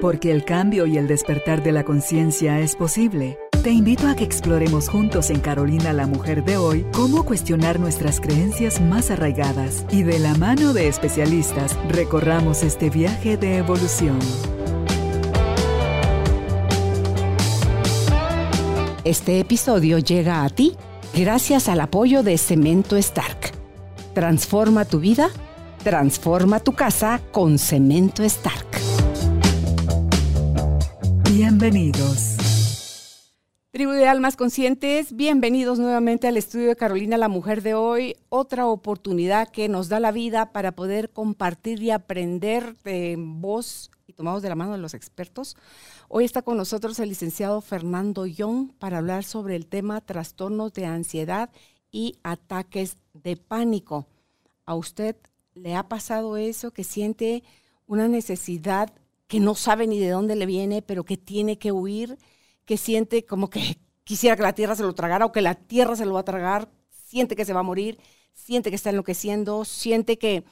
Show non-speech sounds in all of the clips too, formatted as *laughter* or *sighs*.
Porque el cambio y el despertar de la conciencia es posible. Te invito a que exploremos juntos en Carolina la Mujer de hoy cómo cuestionar nuestras creencias más arraigadas y de la mano de especialistas recorramos este viaje de evolución. Este episodio llega a ti gracias al apoyo de Cemento Stark. Transforma tu vida, transforma tu casa con Cemento Stark. Bienvenidos. Tribu de Almas Conscientes, bienvenidos nuevamente al estudio de Carolina la Mujer de hoy, otra oportunidad que nos da la vida para poder compartir y aprender de voz y tomados de la mano de los expertos. Hoy está con nosotros el licenciado Fernando Young para hablar sobre el tema trastornos de ansiedad y ataques de pánico. ¿A usted le ha pasado eso que siente una necesidad que no sabe ni de dónde le viene, pero que tiene que huir? que siente como que *laughs* quisiera que la tierra se lo tragara o que la tierra se lo va a tragar, siente que se va a morir, siente que está enloqueciendo, siente que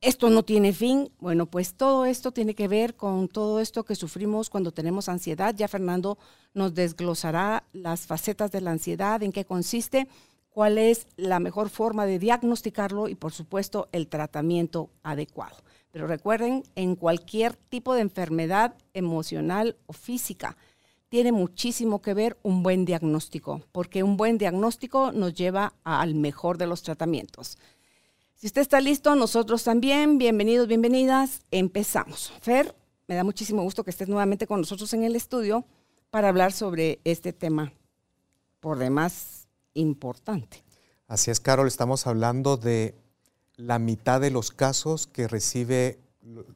esto no tiene fin. Bueno, pues todo esto tiene que ver con todo esto que sufrimos cuando tenemos ansiedad. Ya Fernando nos desglosará las facetas de la ansiedad, en qué consiste, cuál es la mejor forma de diagnosticarlo y por supuesto el tratamiento adecuado. Pero recuerden, en cualquier tipo de enfermedad emocional o física, tiene muchísimo que ver un buen diagnóstico, porque un buen diagnóstico nos lleva al mejor de los tratamientos. Si usted está listo, nosotros también. Bienvenidos, bienvenidas. Empezamos. Fer, me da muchísimo gusto que estés nuevamente con nosotros en el estudio para hablar sobre este tema por demás importante. Así es, Carol, estamos hablando de la mitad de los casos que recibe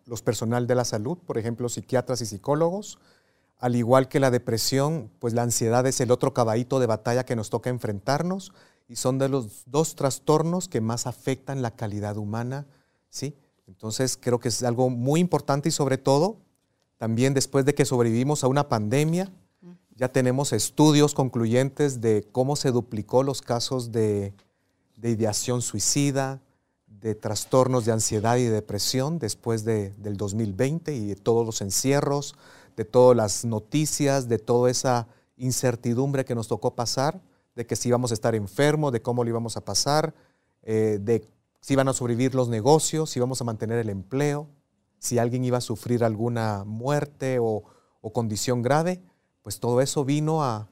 los personal de la salud, por ejemplo, psiquiatras y psicólogos, al igual que la depresión, pues la ansiedad es el otro caballito de batalla que nos toca enfrentarnos y son de los dos trastornos que más afectan la calidad humana, ¿sí? Entonces creo que es algo muy importante y sobre todo, también después de que sobrevivimos a una pandemia, ya tenemos estudios concluyentes de cómo se duplicó los casos de, de ideación suicida, de trastornos de ansiedad y depresión después de, del 2020 y de todos los encierros, de todas las noticias, de toda esa incertidumbre que nos tocó pasar, de que si íbamos a estar enfermos, de cómo lo íbamos a pasar, eh, de si iban a sobrevivir los negocios, si íbamos a mantener el empleo, si alguien iba a sufrir alguna muerte o, condición grave, pues todo eso vino a,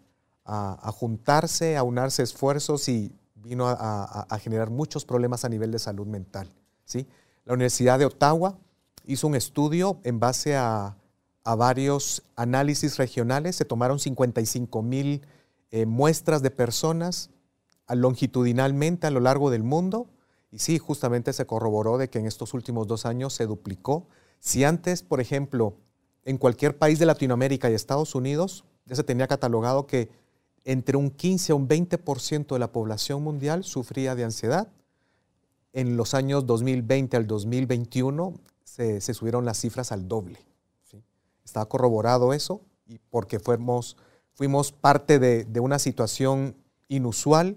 juntarse, a unarse esfuerzos y vino a, generar muchos problemas a nivel de salud mental. ¿sí? La Universidad de Ottawa hizo un estudio en base a a varios análisis regionales, se tomaron 55 mil eh, muestras de personas longitudinalmente a lo largo del mundo y sí, justamente se corroboró de que en estos últimos dos años se duplicó. Si antes, por ejemplo, en cualquier país de Latinoamérica y Estados Unidos, ya se tenía catalogado que entre un 15 a un 20% de la población mundial sufría de ansiedad. En los años 2020 al 2021 se subieron las cifras al doble. Está corroborado eso y porque fuimos, fuimos parte de, una situación inusual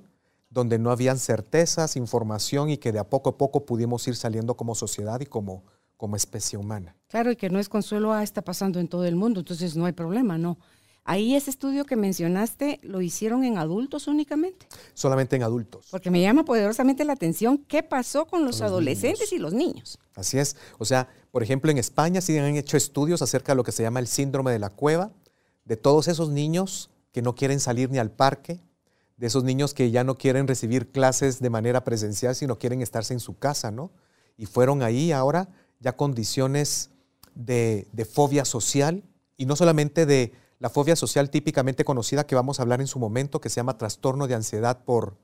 donde no habían certezas, información y que de a poco a poco pudimos ir saliendo como sociedad y como, como especie humana. Claro, y que no es consuelo, ah, está pasando en todo el mundo, entonces no hay problema, no. Ahí ese estudio que mencionaste, ¿lo hicieron en adultos únicamente? Solamente en adultos. Porque me llama poderosamente la atención qué pasó con los, adolescentes y los niños. Así es. O sea, por ejemplo, en España sí han hecho estudios acerca de lo que se llama el síndrome de la cueva, de todos esos niños que no quieren salir ni al parque, de esos niños que ya no quieren recibir clases de manera presencial, sino quieren estarse en su casa, ¿no? Y fueron ahí ahora ya condiciones de, de fobia social y no solamente de la fobia social típicamente conocida que vamos a hablar en su momento, que se llama trastorno de ansiedad por,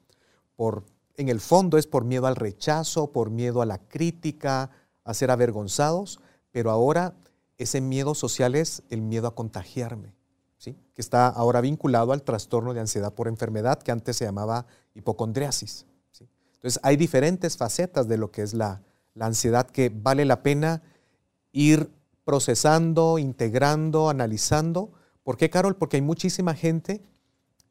por en el fondo es por miedo al rechazo, por miedo a la crítica, a ser avergonzados, pero ahora ese miedo social es el miedo a contagiarme, ¿sí? que está ahora vinculado al trastorno de ansiedad por enfermedad que antes se llamaba hipocondriasis. Entonces hay diferentes facetas de lo que es la, la ansiedad que vale la pena ir procesando, integrando, analizando ¿Por qué, Carol? Porque hay muchísima gente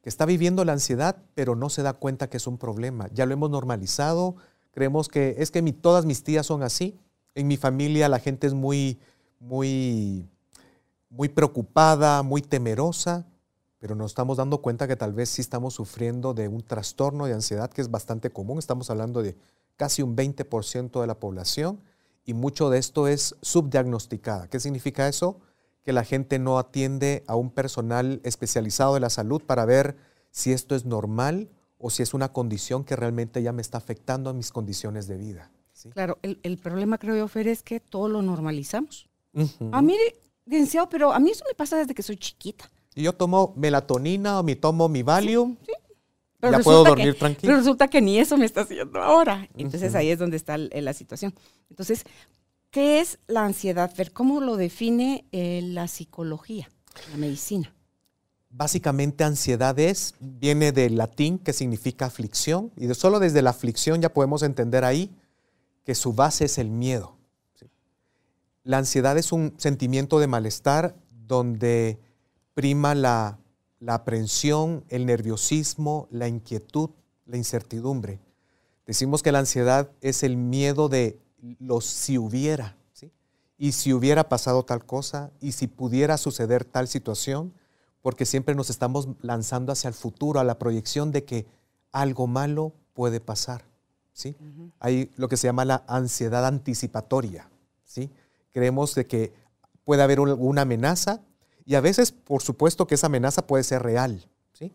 que está viviendo la ansiedad, pero no se da cuenta que es un problema. Ya lo hemos normalizado, creemos que es que todas mis tías son así. En mi familia la gente es muy, muy muy preocupada, muy temerosa, pero nos estamos dando cuenta que tal vez sí estamos sufriendo de un trastorno de ansiedad que es bastante común. Estamos hablando de casi un 20% de la población y mucho de esto es subdiagnosticada. ¿Qué significa eso? Que la gente no atiende a un personal especializado de la salud para ver si esto es normal o si es una condición que realmente ya me está afectando a mis condiciones de vida. Claro, el, problema creo yo, Fer, es que todo lo normalizamos. A mí, licenciado, pero a mí eso me pasa desde que soy chiquita. Y yo tomo melatonina o me tomo mi Valium. Sí, ya puedo dormir tranquilo. Pero resulta que ni eso me está haciendo ahora. Entonces ahí es donde está la situación. Entonces, ¿qué es la ansiedad, Fer? ¿Cómo lo define eh, la psicología, la medicina? Básicamente ansiedad es, viene del latín que significa aflicción y solo desde la aflicción ya podemos entender ahí que su base es el miedo. La ansiedad es un sentimiento de malestar donde prima la, la aprensión, el nerviosismo, la inquietud, la incertidumbre. Decimos que la ansiedad es el miedo de los si hubiera, ¿sí? y si hubiera pasado tal cosa, y si pudiera suceder tal situación, porque siempre nos estamos lanzando hacia el futuro, a la proyección de que algo malo puede pasar. ¿sí? Hay lo que se llama la ansiedad anticipatoria. ¿sí? Creemos de que puede haber una amenaza y a veces, por supuesto, que esa amenaza puede ser real, ¿sí?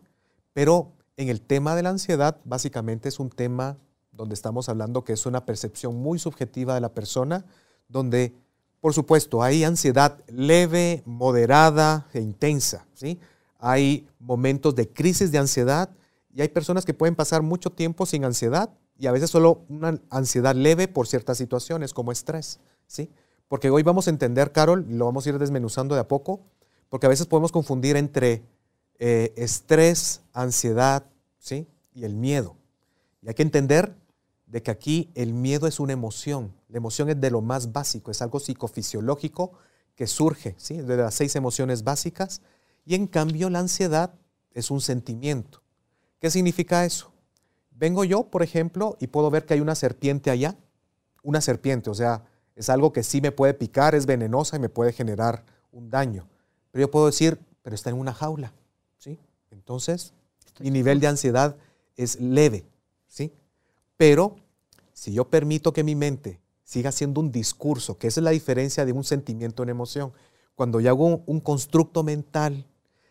Pero en el tema de la ansiedad, básicamente es un tema donde estamos hablando que es una percepción muy subjetiva de la persona, donde, por supuesto, hay ansiedad leve, moderada e intensa, ¿sí? Hay momentos de crisis de ansiedad y hay personas que pueden pasar mucho tiempo sin ansiedad y a veces solo una ansiedad leve por ciertas situaciones como estrés, ¿sí? Porque hoy vamos a entender, Carol, lo vamos a ir desmenuzando de a poco, porque a veces podemos confundir entre eh, estrés, ansiedad, ¿sí? Y el miedo. Y hay que entender de que aquí el miedo es una emoción. La emoción es de lo más básico, es algo psicofisiológico que surge, ¿sí? De las seis emociones básicas. Y en cambio la ansiedad es un sentimiento. ¿Qué significa eso? Vengo yo, por ejemplo, y puedo ver que hay una serpiente allá. Una serpiente, o sea, es algo que sí me puede picar, es venenosa y me puede generar un daño. Pero yo puedo decir, pero está en una jaula, ¿sí? Entonces, mi nivel de ansiedad es leve, ¿sí? Pero si yo permito que mi mente siga siendo un discurso, que esa es la diferencia de un sentimiento en emoción, cuando yo hago un, constructo mental,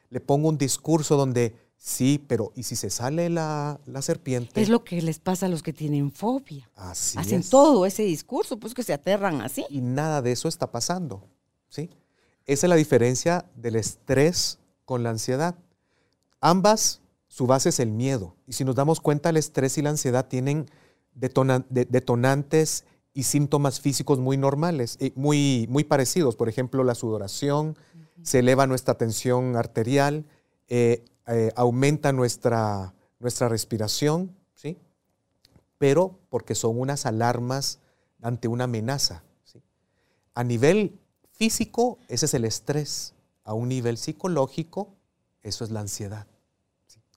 le pongo un discurso donde sí, pero ¿y si se sale la, serpiente? Es lo que les pasa a los que tienen fobia. Así Hacen todo ese discurso, pues que se aterran así. Y nada de eso está pasando, ¿sí? Esa es la diferencia del estrés con la ansiedad. Ambas, su base es el miedo. Y si nos damos cuenta, el estrés y la ansiedad tienen detonantes y síntomas físicos muy normales, y muy, muy parecidos. Por ejemplo, la sudoración, se eleva nuestra tensión arterial, eh, eh, aumenta nuestra, nuestra respiración, ¿sí? pero porque son unas alarmas ante una amenaza. ¿sí? A nivel físico, ese es el estrés. A un nivel psicológico, eso es la ansiedad.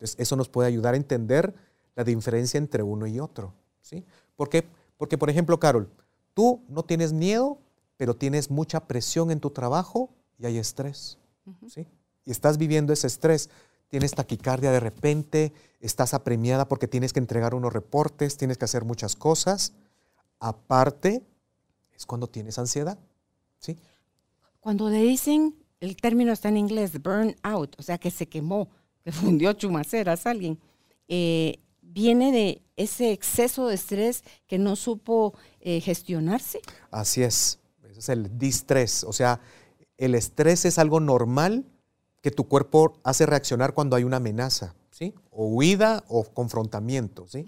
eso nos puede ayudar a entender la diferencia entre uno y otro. ¿Sí? Porque, porque, por ejemplo, Carol, tú no tienes miedo, pero tienes mucha presión en tu trabajo y hay estrés. ¿sí? Y estás viviendo ese estrés. Tienes taquicardia de repente, estás apremiada porque tienes que entregar unos reportes, tienes que hacer muchas cosas. Aparte, es cuando tienes ansiedad. ¿sí? Cuando le dicen, el término está en inglés, burn out, o sea, que se quemó, que *laughs* fundió chumaceras alguien, eh, viene de ese exceso de estrés que no supo eh, gestionarse. Así es, ese es el distrés, o sea, el estrés es algo normal que tu cuerpo hace reaccionar cuando hay una amenaza, ¿sí? O huida o confrontamiento, ¿sí?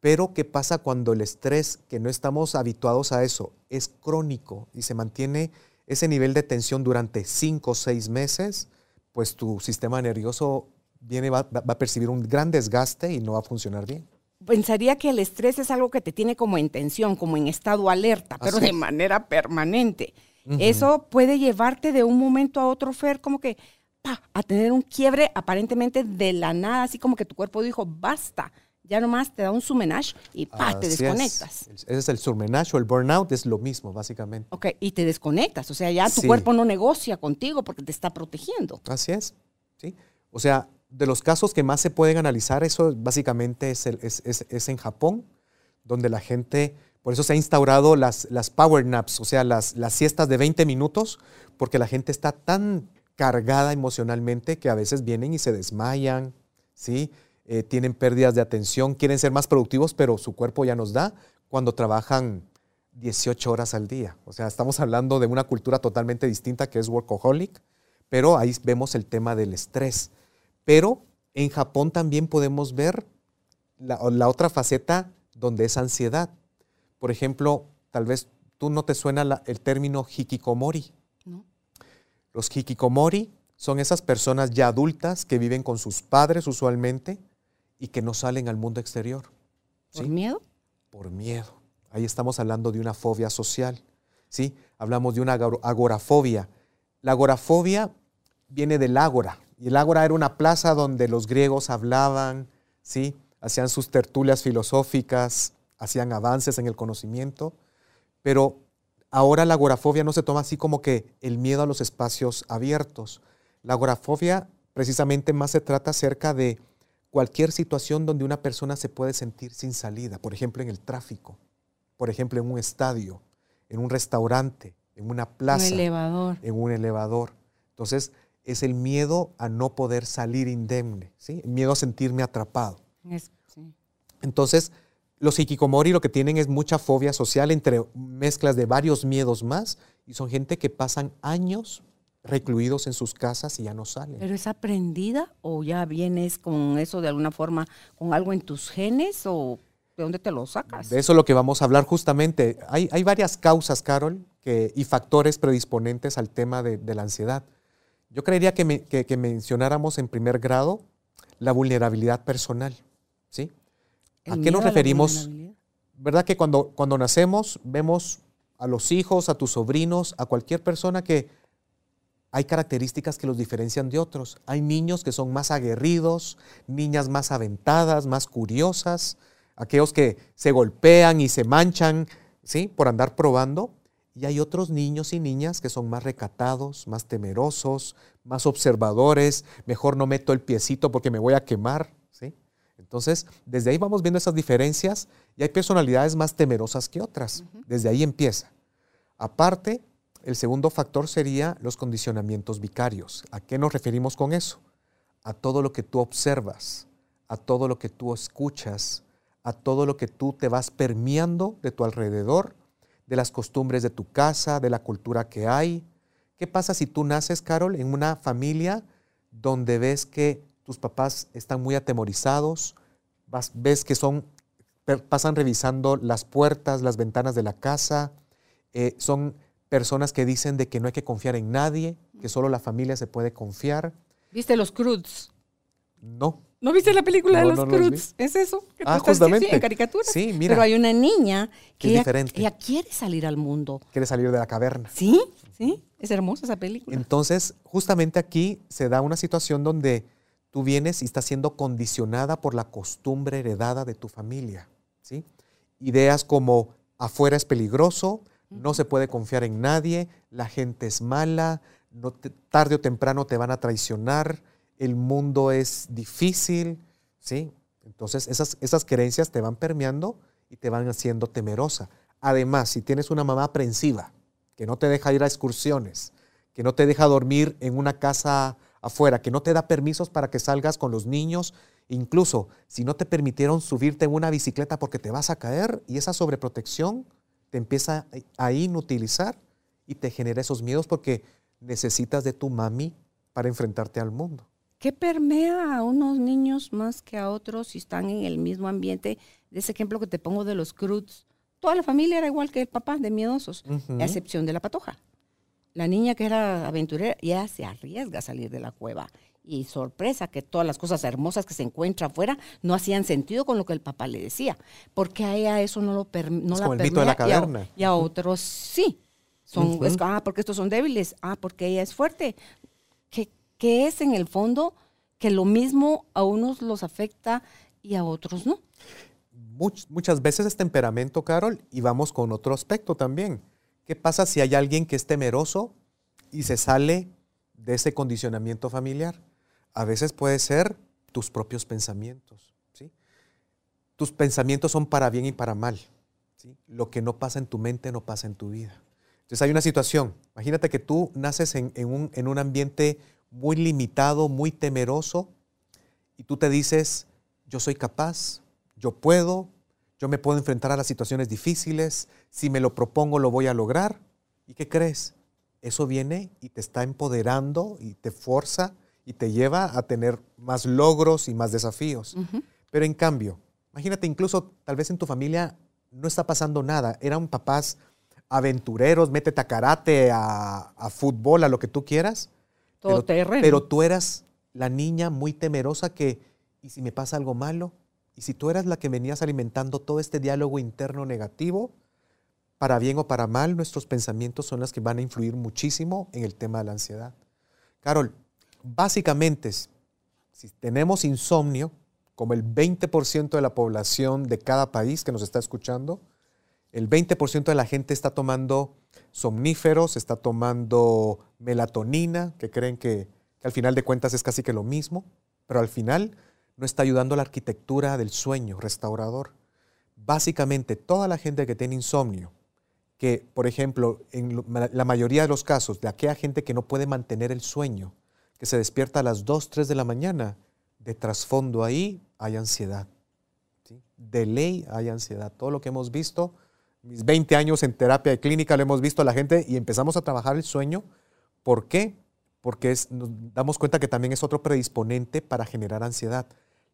Pero ¿qué pasa cuando el estrés, que no estamos habituados a eso, es crónico y se mantiene ese nivel de tensión durante cinco o seis meses, pues tu sistema nervioso viene, va, a percibir un gran desgaste y no va a funcionar bien. Pensaría que el estrés es algo que te tiene como en tensión, como en estado alerta, pero de manera permanente. Eso puede llevarte de un momento a otro, Fer, como que pa, a tener un quiebre aparentemente de la nada, así como que tu cuerpo dijo, basta, Ya nomás te da un sumenage y pa, te es. desconectas. Ese es el surmenage o el burnout, es lo mismo, básicamente. Ok, y te desconectas. O sea, ya tu Sí. cuerpo no negocia contigo porque te está protegiendo. Así es. ¿sí? O sea, de los casos que más se pueden analizar, eso básicamente es, en Japón, donde la gente, por eso se ha instaurado las, power naps, o sea, las, las siestas de 20 minutos, porque la gente está tan cargada emocionalmente que a veces vienen y se desmayan, ¿sí? Eh, tienen pérdidas de atención, quieren ser más productivos, pero su cuerpo ya nos da cuando trabajan 18 horas al día. O sea, estamos hablando de una cultura totalmente distinta que es workaholic, pero ahí vemos el tema del estrés. Pero en Japón también podemos ver la, la otra faceta donde es ansiedad. Por ejemplo, tal vez tú no te suena la- el término hikikomori. ¿no? Los hikikomori son esas personas ya adultas que viven con sus padres usualmente y que no salen al mundo exterior ¿Por Sí. miedo? por miedo. Ahí estamos hablando de una fobia social, ¿sí? Hablamos de una agor- agorafobia. La agorafobia viene del ágora, y el ágora era una plaza donde los griegos hablaban, ¿sí? Hacían sus tertulias filosóficas, hacían avances en el conocimiento, pero ahora la agorafobia no se toma así como que el miedo a los espacios abiertos. La agorafobia precisamente más se trata acerca de cualquier situación donde una persona se puede sentir sin salida, por ejemplo en el tráfico, por ejemplo en un estadio, en un restaurante, en una plaza, Un elevador. en un elevador. Entonces es el miedo a no poder salir indemne, ¿sí? el miedo a sentirme atrapado. Es- sí. Entonces, los hikikomori lo que tienen es mucha fobia social entre mezclas de varios miedos más y son gente que pasan años recluidos en sus casas y ya no salen. ¿Pero es aprendida o ya vienes con eso de alguna forma, con algo en tus genes o de dónde te lo sacas? De eso es lo que vamos a hablar justamente. Hay, hay varias causas, Carol, que, y factores predisponentes al tema de, de la ansiedad. Yo creería que, me- que- que mencionáramos en primer grado la vulnerabilidad personal. ¿sí? ¿A qué nos referimos? ¿Verdad que cuando, cuando nacemos vemos a los hijos, a tus sobrinos, a cualquier persona que hay características que los diferencian de otros? Hay niños que son más aguerridos, niñas más aventadas, más curiosas, aquellos que se golpean y se manchan, ¿sí? Por andar probando. Y hay otros niños y niñas que son más recatados, más temerosos, más observadores, mejor no meto el piecito porque me voy a quemar, ¿sí? Entonces, desde ahí vamos viendo esas diferencias y hay personalidades más temerosas que otras. Desde ahí empieza. Aparte, el segundo factor sería los condicionamientos vicarios. ¿A qué nos referimos con eso? A todo lo que tú observas, a todo lo que tú escuchas, a todo lo que tú te vas permeando de tu alrededor, de las costumbres de tu casa, de la cultura que hay. ¿Qué pasa si tú naces, Carol, en una familia donde ves que tus papás están muy atemorizados, vas- ves que son, pasan revisando las puertas, las ventanas de la casa, eh, son personas que dicen de que no hay que confiar en nadie, que solo la familia se puede confiar. ¿Viste los Cruz? No. ¿No viste la película No, de los no Cruz? ¿Es eso? que tú Ah, sí, justamente. Sí, en caricaturas. Sí, mira. Pero hay una niña Que ella, ella quiere salir al mundo. Quiere salir de la caverna. ¿Sí? ¿Sí? Es hermosa esa película. Entonces, justamente aquí se da una situación donde tú vienes y estás siendo condicionada por la costumbre heredada de tu familia. ¿sí? Ideas como afuera es peligroso, no se puede confiar en nadie, la gente es mala, no te- tarde o temprano te van a traicionar, el mundo es difícil. ¿sí? Entonces, esas, esas creencias te van permeando y te van haciendo temerosa. Además, si tienes una mamá aprensiva, que no te deja ir a excursiones, que no te deja dormir en una casa afuera, que no te da permisos para que salgas con los niños, incluso si no te permitieron subirte en una bicicleta porque te vas a caer y esa sobreprotección te empieza a inutilizar y te genera esos miedos porque necesitas de tu mami para enfrentarte al mundo. ¿Qué permea a unos niños más que a otros si están en el mismo ambiente? De ese ejemplo que te pongo de los Cruz. Toda la familia era igual que el papá, de miedosos, a excepción de la patoja. La niña que era aventurera ya se arriesga a salir de la cueva. Y sorpresa que todas las cosas hermosas que se encuentra afuera no hacían sentido con lo que el papá le decía. Porque a ella eso no lo no Es la como el mito de la permea y a- caverna. Y a, otros sí. Son, es- ah, porque estos son débiles. Ah, porque ella es fuerte. ¿Qué, qué es en el fondo que lo mismo a unos los afecta y a otros no. muchas veces es temperamento, Carol, y vamos con otro aspecto también. ¿Qué pasa si hay alguien que es temeroso y se sale de ese condicionamiento familiar? A veces puede ser tus propios pensamientos. ¿sí? Tus pensamientos son para bien y para mal. ¿sí? Lo que no pasa en tu mente no pasa en tu vida. Entonces hay una situación. Imagínate que tú naces en, un, en un ambiente muy limitado, muy temeroso, y tú te dices, yo soy capaz, yo puedo, yo me puedo enfrentar a las situaciones difíciles, si me lo propongo lo voy a lograr. ¿Y qué crees? Eso viene y te está empoderando y te fuerza y te lleva a tener más logros y más desafíos. Pero en cambio, imagínate incluso tal vez en tu familia no está pasando nada, eran papás aventureros, métete a karate, a, fútbol, a lo que tú quieras. Todo pero, pero tú eras la niña muy temerosa que, ¿y si me pasa algo malo? Y si tú eras la que venías alimentando todo este diálogo interno negativo, para bien o para mal, nuestros pensamientos son los que van a influir muchísimo en el tema de la ansiedad. Carol, básicamente, si tenemos insomnio, como el 20% de la población de cada país que nos está escuchando, el 20% de la gente está tomando somníferos, está tomando melatonina, que creen que, al final de cuentas es casi que lo mismo, pero al final no está ayudando a la arquitectura del sueño restaurador. Básicamente, toda la gente que tiene insomnio, que, por ejemplo, en la mayoría de los casos, de aquella gente que no puede mantener el sueño, que se despierta a las 2, 3 de la mañana, de trasfondo ahí hay ansiedad. De ley hay ansiedad. Todo lo que hemos visto, mis 20 años en terapia de clínica, lo hemos visto a la gente y empezamos a trabajar el sueño. ¿Por qué? Porque nos damos cuenta que también es otro predisponente para generar ansiedad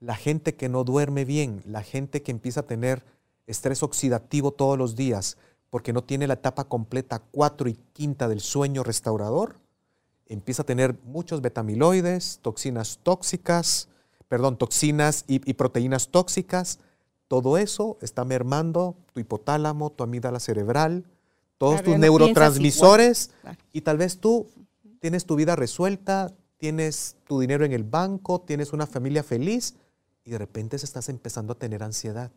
la gente que no duerme bien, la gente que empieza a tener estrés oxidativo todos los días porque no tiene la etapa completa cuatro y quinta del sueño restaurador, empieza a tener muchos betamiloides, toxinas tóxicas, perdón, toxinas y, proteínas tóxicas. Todo eso está mermando tu hipotálamo, tu amígdala cerebral, todos tus neurotransmisores y tal vez tú tienes tu vida resuelta, tienes tu dinero en el banco, tienes una familia feliz, y de repente se estás empezando a tener ansiedad.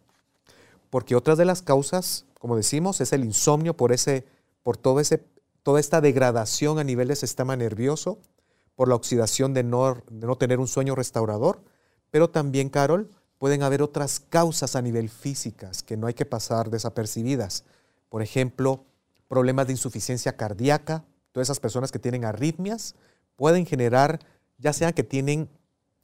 Porque otras de las causas, como decimos, es el insomnio por, ese, por todo ese, toda esta degradación a nivel del sistema nervioso, por la oxidación de no, de no tener un sueño restaurador, pero también, Carol, pueden haber otras causas a nivel físicas que no hay que pasar desapercibidas. Por ejemplo, problemas de insuficiencia cardíaca, todas esas personas que tienen arritmias pueden generar, ya sea que tienen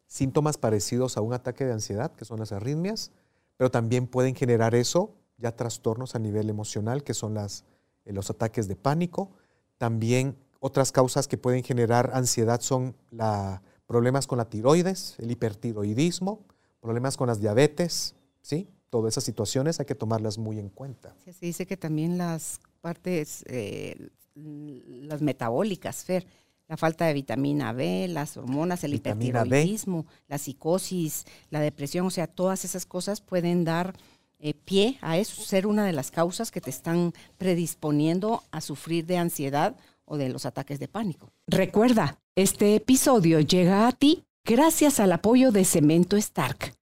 síntomas parecidos a un ataque de ansiedad, que son las arritmias, pero también pueden generar eso, ya trastornos a nivel emocional, que son eh, los ataques de pánico. También otras causas que pueden generar ansiedad son la, problemas con la tiroides, el hipertiroidismo, problemas con las diabetes, ¿sí? Todas esas situaciones hay que tomarlas muy en cuenta. se dice que también las partes, eh, las metabólicas, Fer, la falta de vitamina B, las hormonas, el hipertiroidismo, la psicosis, la depresión, o sea, todas esas cosas pueden dar eh, pie a eso, ser una de las causas que te están predisponiendo a sufrir de ansiedad o de los ataques de pánico. Recuerda, este episodio llega a ti gracias al apoyo de Cemento Stark.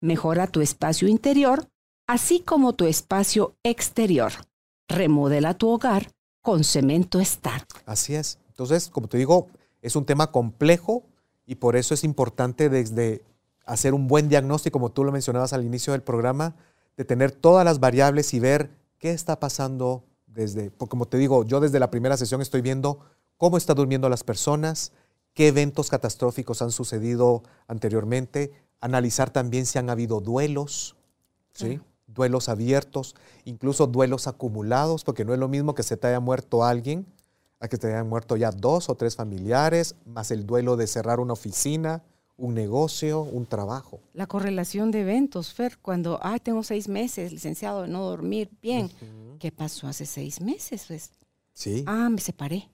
Mejora tu espacio interior, así como tu espacio exterior. Remodela tu hogar con Cemento Stark. Así es. Entonces, como te digo, es un tema complejo y por eso es importante desde hacer un buen diagnóstico, como tú lo mencionabas al inicio del programa, de tener todas las variables y ver qué está pasando desde, como te digo, yo desde la primera sesión estoy viendo cómo están durmiendo las personas, qué eventos catastróficos han sucedido anteriormente, analizar también si han habido duelos, ¿sí? duelos abiertos, incluso duelos acumulados, porque no es lo mismo que se te haya muerto alguien a que te hayan muerto ya dos o tres familiares, más el duelo de cerrar una oficina, un negocio, un trabajo. La correlación de eventos, Fer, cuando, ay, tengo seis meses, licenciado, de no dormir bien. ¿Qué pasó hace seis meses? Pues? Sí. Ah, me separé.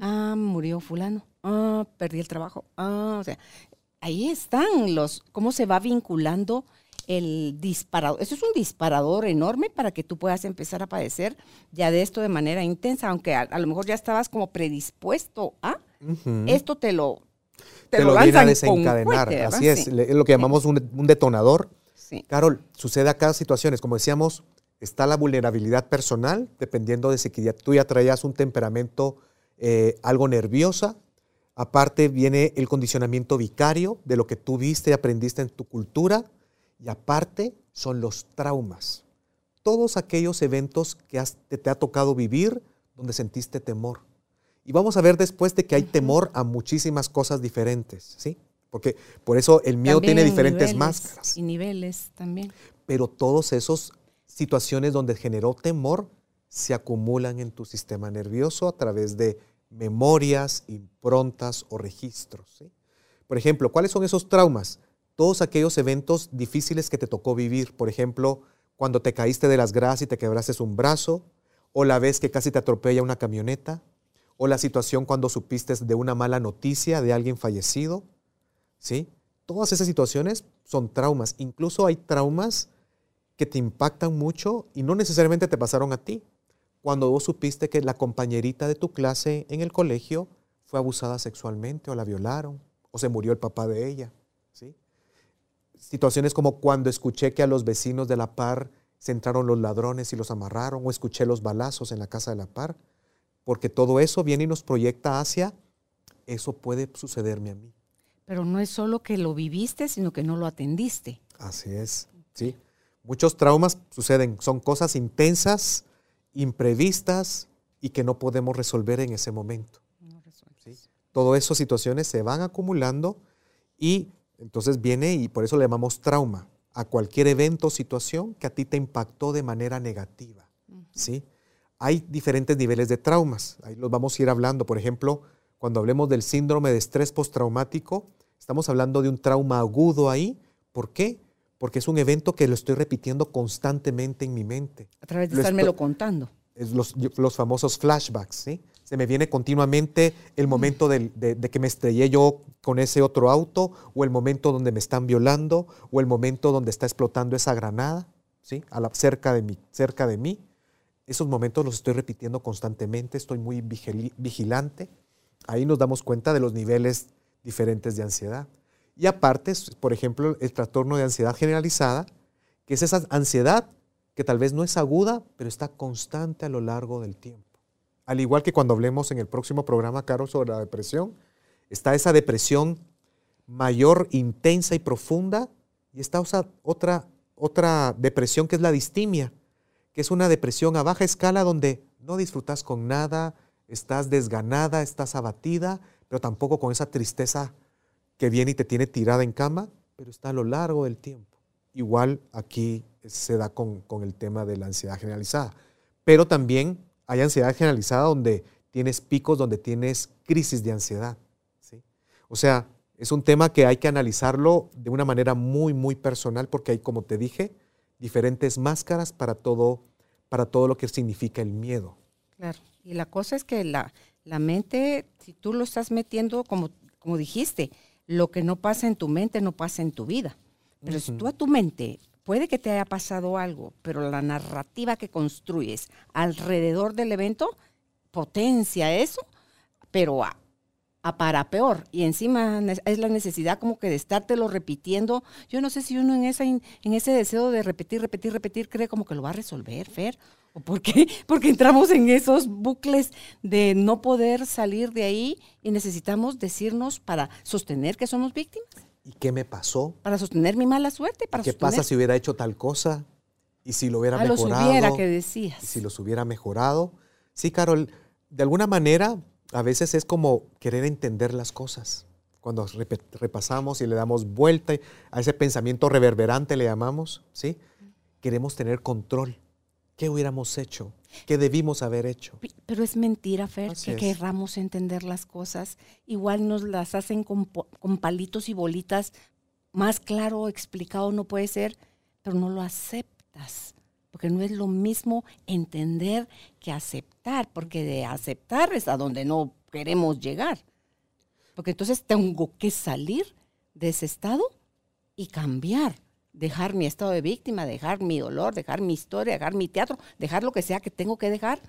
Ah, murió fulano. Ah, perdí el trabajo. Ah, o sea, ahí están los, cómo se va vinculando el disparador. Eso es un disparador enorme para que tú puedas empezar a padecer ya de esto de manera intensa, aunque a, lo mejor ya estabas como predispuesto a esto te lo te, lo, viene a desencadenar. Así es, es lo que llamamos un, detonador. Sí. Carol, sucede a cada situación. Como decíamos, está la vulnerabilidad personal, dependiendo de si tú ya traías un temperamento eh, algo nerviosa. Aparte viene el condicionamiento vicario de lo que tú viste y aprendiste en tu cultura. Y aparte son los traumas. Todos aquellos eventos que te, ha tocado vivir donde sentiste temor. Y vamos a ver después de que hay temor a muchísimas cosas diferentes, ¿sí? Porque por eso el miedo tiene diferentes máscaras. Y niveles también. Pero todos esos situaciones donde generó temor se acumulan en tu sistema nervioso a través de memorias, improntas o registros. Por ejemplo, ¿cuáles son esos traumas? Todos aquellos eventos difíciles que te tocó vivir. Por ejemplo, cuando te caíste de las gradas y te quebraste un brazo, o la vez que casi te atropella una camioneta, o la situación cuando supiste de una mala noticia de alguien fallecido. ¿Sí? Todas esas situaciones son traumas. Incluso hay traumas que te impactan mucho y no necesariamente te pasaron a ti. Cuando vos supiste que la compañerita de tu clase en el colegio fue abusada sexualmente o la violaron o se murió el papá de ella. ¿sí? Situaciones como cuando escuché que a los vecinos de la par se entraron los ladrones y los amarraron o escuché los balazos en la casa de la par porque todo eso viene y nos proyecta hacia, eso puede sucederme a mí. Pero no es solo que lo viviste, sino que no lo atendiste. Así es, sí. Muchos traumas suceden, son cosas intensas, imprevistas y que no podemos resolver en ese momento. No ¿sí? Todo esas situaciones se van acumulando y entonces viene y por eso le llamamos trauma a cualquier evento o situación que a ti te impactó de manera negativa. ¿sí? hay diferentes niveles de traumas. Ahí los vamos a ir hablando. Por ejemplo, cuando hablemos del síndrome de estrés postraumático, estamos hablando de un trauma agudo ahí. ¿Por qué? Porque es un evento que lo estoy repitiendo constantemente en mi mente. A través de lo contando. Los, los, famosos flashbacks, ¿sí? Se me viene continuamente el momento de, que me estrellé yo con ese otro auto, o el momento donde me están violando, o el momento donde está explotando esa granada, ¿sí? A la, cerca, de mí, cerca de mí. Esos momentos los estoy repitiendo constantemente, estoy muy vigilante. Ahí nos damos cuenta de los niveles diferentes de ansiedad. Y aparte, por ejemplo, el trastorno de ansiedad generalizada, que es esa ansiedad que tal vez no es aguda, pero está constante a lo largo del tiempo. Al igual que cuando hablemos en el próximo programa, Caro, sobre la depresión, está esa depresión mayor, intensa y profunda, y está otra, otra depresión que es la distimia, que es una depresión a baja escala donde no disfrutas con nada, estás desganada, estás abatida, pero tampoco con esa tristeza que viene y te tiene tirada en cama, pero está a lo largo del tiempo. Igual aquí se da con, el tema de la ansiedad generalizada. Pero también hay ansiedad generalizada donde tienes picos, donde tienes crisis de ansiedad. ¿sí? O sea, es un tema que hay que analizarlo de una manera muy, muy personal porque hay, como te dije, diferentes máscaras para todo, para todo lo que significa el miedo. Claro, y la cosa es que la, la mente, si tú lo estás metiendo, como, como dijiste, lo que no pasa en tu mente no pasa en tu vida. Pero si tú a tu mente, puede que te haya pasado algo, pero la narrativa que construyes alrededor del evento potencia eso, pero a, a para peor. Y encima es la necesidad como que de estártelo repitiendo. Yo no sé si uno en, esa, en ese deseo de repetir, repetir, repetir cree como que lo va a resolver, Fer. ¿O por qué? *laughs* Porque entramos en esos bucles de no poder salir de ahí y necesitamos decirnos para sostener que somos víctimas. ¿Y qué me pasó? Para sostener mi mala suerte. Para ¿Qué pasa si hubiera hecho tal cosa? ¿Y si lo hubiera mejorado? Los hubiera que decías. ¿Y si los hubiera mejorado? Sí, Carol, de alguna manera a veces es como querer entender las cosas. Cuando repasamos y le damos vuelta a ese pensamiento reverberante, le llamamos, ¿sí? Queremos tener control. ¿Qué hubiéramos hecho? ¿Qué debimos haber hecho? Pero es mentira, Fer, que querramos entender las cosas. Igual nos las hacen con, con palitos y bolitas. Más claro, explicado no puede ser, pero no lo aceptas porque no es lo mismo entender que aceptar, porque de aceptar es a donde no queremos llegar. Porque entonces tengo que salir de ese estado y cambiar, dejar mi estado de víctima, dejar mi dolor, dejar mi historia, dejar mi teatro, dejar lo que sea que tengo que dejar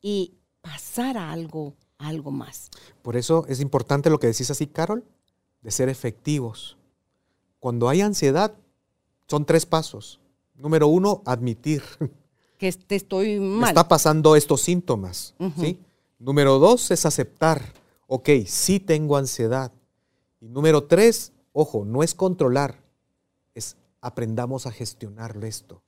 y pasar a algo, a algo más. Por eso es importante lo que decís así, Carol, de ser efectivos. Cuando hay ansiedad, Son tres pasos. Número uno, admitir. *laughs* Que te estoy mal. Está pasando estos síntomas. ¿sí? Número dos es aceptar. Ok, sí tengo ansiedad. Y número tres, ojo, no es controlar, aprendamos a gestionar esto.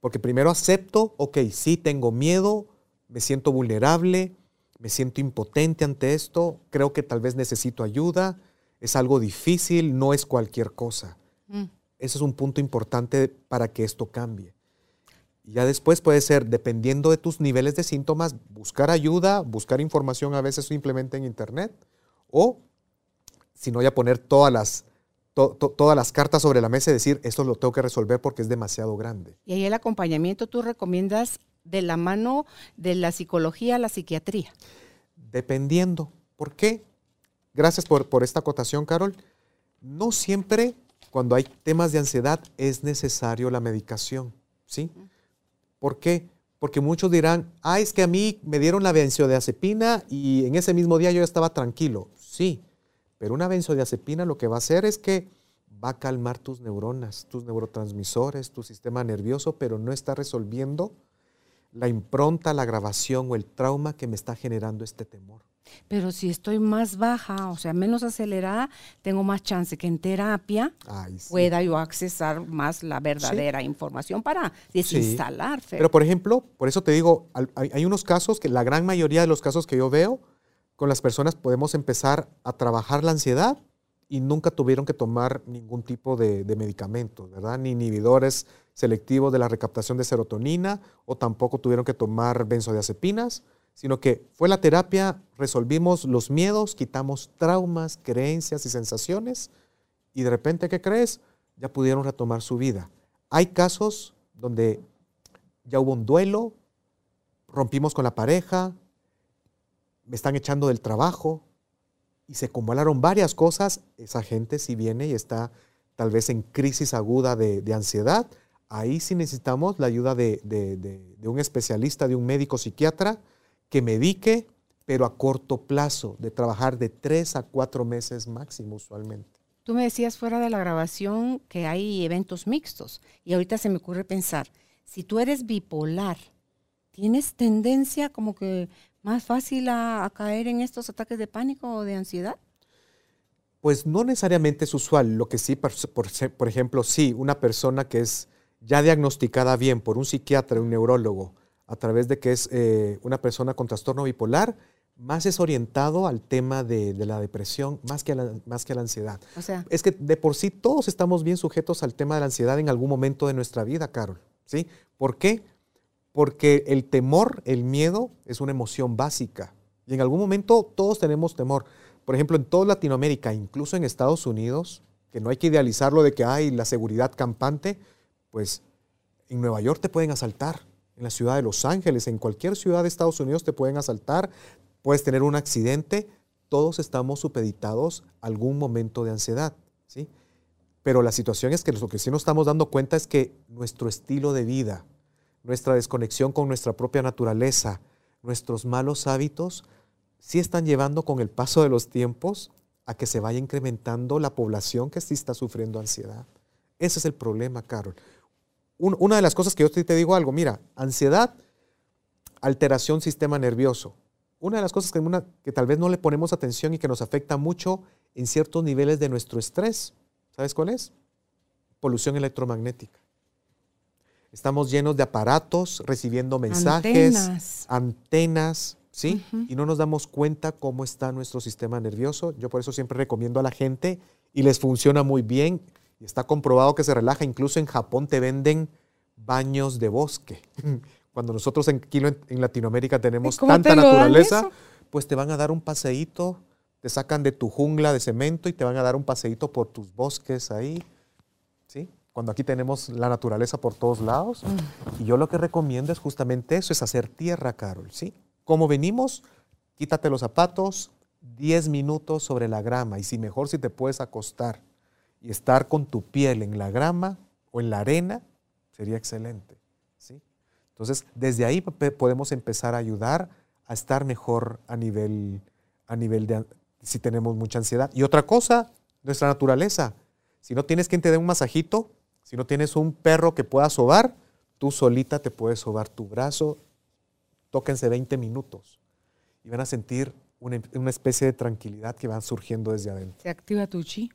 Porque primero acepto, ok, sí tengo miedo, me siento vulnerable, me siento impotente ante esto, creo que tal vez necesito ayuda, es algo difícil, no es cualquier cosa. Mm. Ese es un punto importante para que esto cambie. Ya después puede ser, dependiendo de tus niveles de síntomas, buscar ayuda, buscar información a veces simplemente en internet, o si no, ya poner todas las, todas las cartas sobre la mesa y decir, esto lo tengo que resolver porque es demasiado grande. Y ahí el acompañamiento tú recomiendas de la mano de la psicología a la psiquiatría. Dependiendo. ¿Por qué? Gracias por, por esta acotación, Carol. No siempre cuando hay temas de ansiedad es necesario la medicación, ¿sí? ¿Por qué? Porque muchos dirán, ah, es que a mí me dieron la benzodiazepina y en ese mismo día yo ya estaba tranquilo. Sí, pero una benzodiazepina lo que va a hacer es que va a calmar tus neuronas, tus neurotransmisores, tu sistema nervioso, pero no está resolviendo la impronta, la grabación o el trauma que me está generando este temor. Pero si estoy más baja, o sea, menos acelerada, tengo más chance que en terapia pueda yo accesar más la verdadera información para desinstalar. Pero por ejemplo, por eso te digo, hay unos casos que la gran mayoría de los casos que yo veo, con las personas podemos empezar a trabajar la ansiedad y nunca tuvieron que tomar ningún tipo de, de medicamentos, ¿verdad? Ni inhibidores selectivos de la recaptación de serotonina o tampoco tuvieron que tomar benzodiazepinas, sino que fue la terapia, resolvimos los miedos, quitamos traumas, creencias y sensaciones y de repente, ¿qué crees? Ya pudieron retomar su vida. Hay casos donde ya hubo un duelo, rompimos con la pareja, me están echando del trabajo. Y se acumularon varias cosas, esa gente si viene y está tal vez en crisis aguda de, ansiedad, ahí sí necesitamos la ayuda de, de, un especialista, de un médico psiquiatra que medique, pero a corto plazo, de trabajar de tres a cuatro meses máximo usualmente. Tú me decías fuera de la grabación que hay eventos mixtos. Y ahorita se me ocurre pensar, si tú eres bipolar, ¿tienes tendencia como que más fácil a, caer en estos ataques de pánico o de ansiedad? Pues no necesariamente es usual. Lo que sí, por, por, ejemplo, sí, una persona que es ya diagnosticada bien por un psiquiatra, un neurólogo, a través de que es eh, una persona con trastorno bipolar, más es orientado al tema de, la depresión más que, a la, más que la ansiedad. O sea, es que de por sí todos estamos bien sujetos al tema de la ansiedad en algún momento de nuestra vida, Carol. ¿sí? ¿Por qué? Porque el temor, el miedo, es una emoción básica. Y en algún momento todos tenemos temor. Por ejemplo, en toda Latinoamérica, incluso en Estados Unidos, que no hay que idealizarlo de que hay la seguridad campante, pues en Nueva York te pueden asaltar, en la ciudad de Los Ángeles, en cualquier ciudad de Estados Unidos te pueden asaltar, puedes tener un accidente, todos estamos supeditados a algún momento de ansiedad, ¿sí? Pero la situación es que lo que sí nos estamos dando cuenta es que nuestro estilo de vida, nuestra desconexión con nuestra propia naturaleza, nuestros malos hábitos, sí están llevando con el paso de los tiempos a que se vaya incrementando la población que sí está sufriendo ansiedad. Ese es el problema, Carol. una de las cosas que yo te, digo algo, mira, ansiedad, alteración sistema nervioso. Una de las cosas que, que tal vez no le ponemos atención y que nos afecta mucho en ciertos niveles de nuestro estrés, ¿sabes cuál es? Polución electromagnética. Estamos llenos de aparatos, recibiendo mensajes, antenas, ¿sí? Y no nos damos cuenta cómo está nuestro sistema nervioso. Yo por eso siempre recomiendo a la gente y les funciona muy bien. Y está comprobado que se relaja. Incluso en Japón te venden baños de bosque. *laughs* Cuando nosotros en, aquí en Latinoamérica tenemos tanta naturaleza, pues te van a dar un paseíto, te sacan de tu jungla de cemento y te van a dar un paseíto por tus bosques ahí. Cuando aquí tenemos la naturaleza por todos lados. Y yo lo que recomiendo es justamente eso, es hacer tierra, Carol, ¿sí? Como venimos, quítate los zapatos, 10 minutos sobre la grama y si mejor si te puedes acostar y estar con tu piel en la grama o en la arena, sería excelente, ¿sí? Entonces, desde ahí podemos empezar a ayudar a estar mejor a nivel, a nivel de si tenemos mucha ansiedad. Y otra cosa, nuestra naturaleza. Si no tienes quien te dé un masajito, Si no tienes un perro que pueda sobar, tú solita te puedes sobar tu brazo. Tóquense 20 minutos y van a sentir una, una especie de tranquilidad que va surgiendo desde adentro. Se activa tu chi.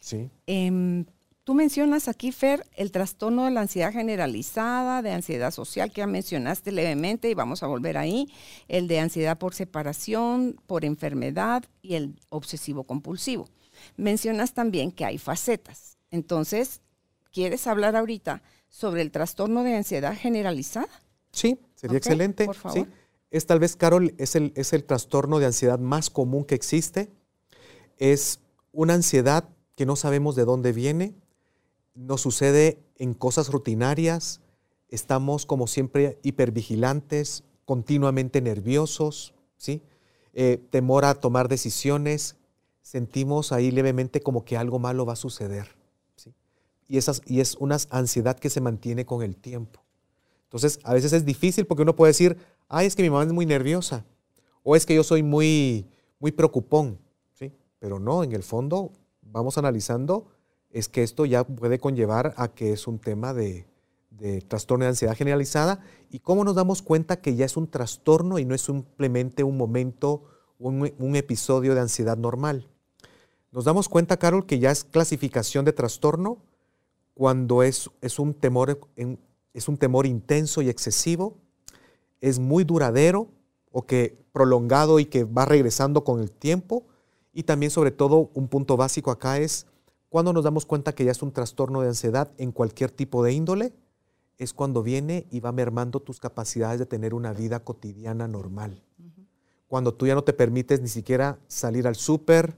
Sí. Em, tú mencionas aquí, Fer, el trastorno de la ansiedad generalizada, de ansiedad social, que ya mencionaste levemente y vamos a volver ahí, el de ansiedad por separación, por enfermedad y el obsesivo compulsivo. Mencionas también que hay facetas. Entonces, ¿quieres hablar ahorita sobre el trastorno de ansiedad generalizada? Sí, sería excelente. por favor. Sí. Es tal vez, Carol, es el, es el trastorno de ansiedad más común que existe. Es una ansiedad que no sabemos de dónde viene. Nos sucede en cosas rutinarias. Estamos, como siempre, hipervigilantes, continuamente nerviosos, ¿sí? Eh, temor a tomar decisiones. Sentimos ahí levemente como que algo malo va a suceder. Y, esas, y es una ansiedad que se mantiene con el tiempo. Entonces, a veces es difícil porque uno puede decir, ay, es que mi mamá es muy nerviosa, o es que yo soy muy, muy preocupón, ¿sí? Pero no, en el fondo, vamos analizando, es que esto ya puede conllevar a que es un tema de, de trastorno de ansiedad generalizada y cómo nos damos cuenta que ya es un trastorno y no es simplemente un momento, un, un episodio de ansiedad normal. Nos damos cuenta, Carol, que ya es clasificación de trastorno cuando es, es un temor es un temor intenso y excesivo, es muy duradero o que prolongado y que va regresando con el tiempo. Y también sobre todo un punto básico acá es cuando nos damos cuenta que ya es un trastorno de ansiedad en cualquier tipo de índole, es cuando viene y va mermando tus capacidades de tener una vida cotidiana normal. Cuando tú ya no te permites ni siquiera salir al súper,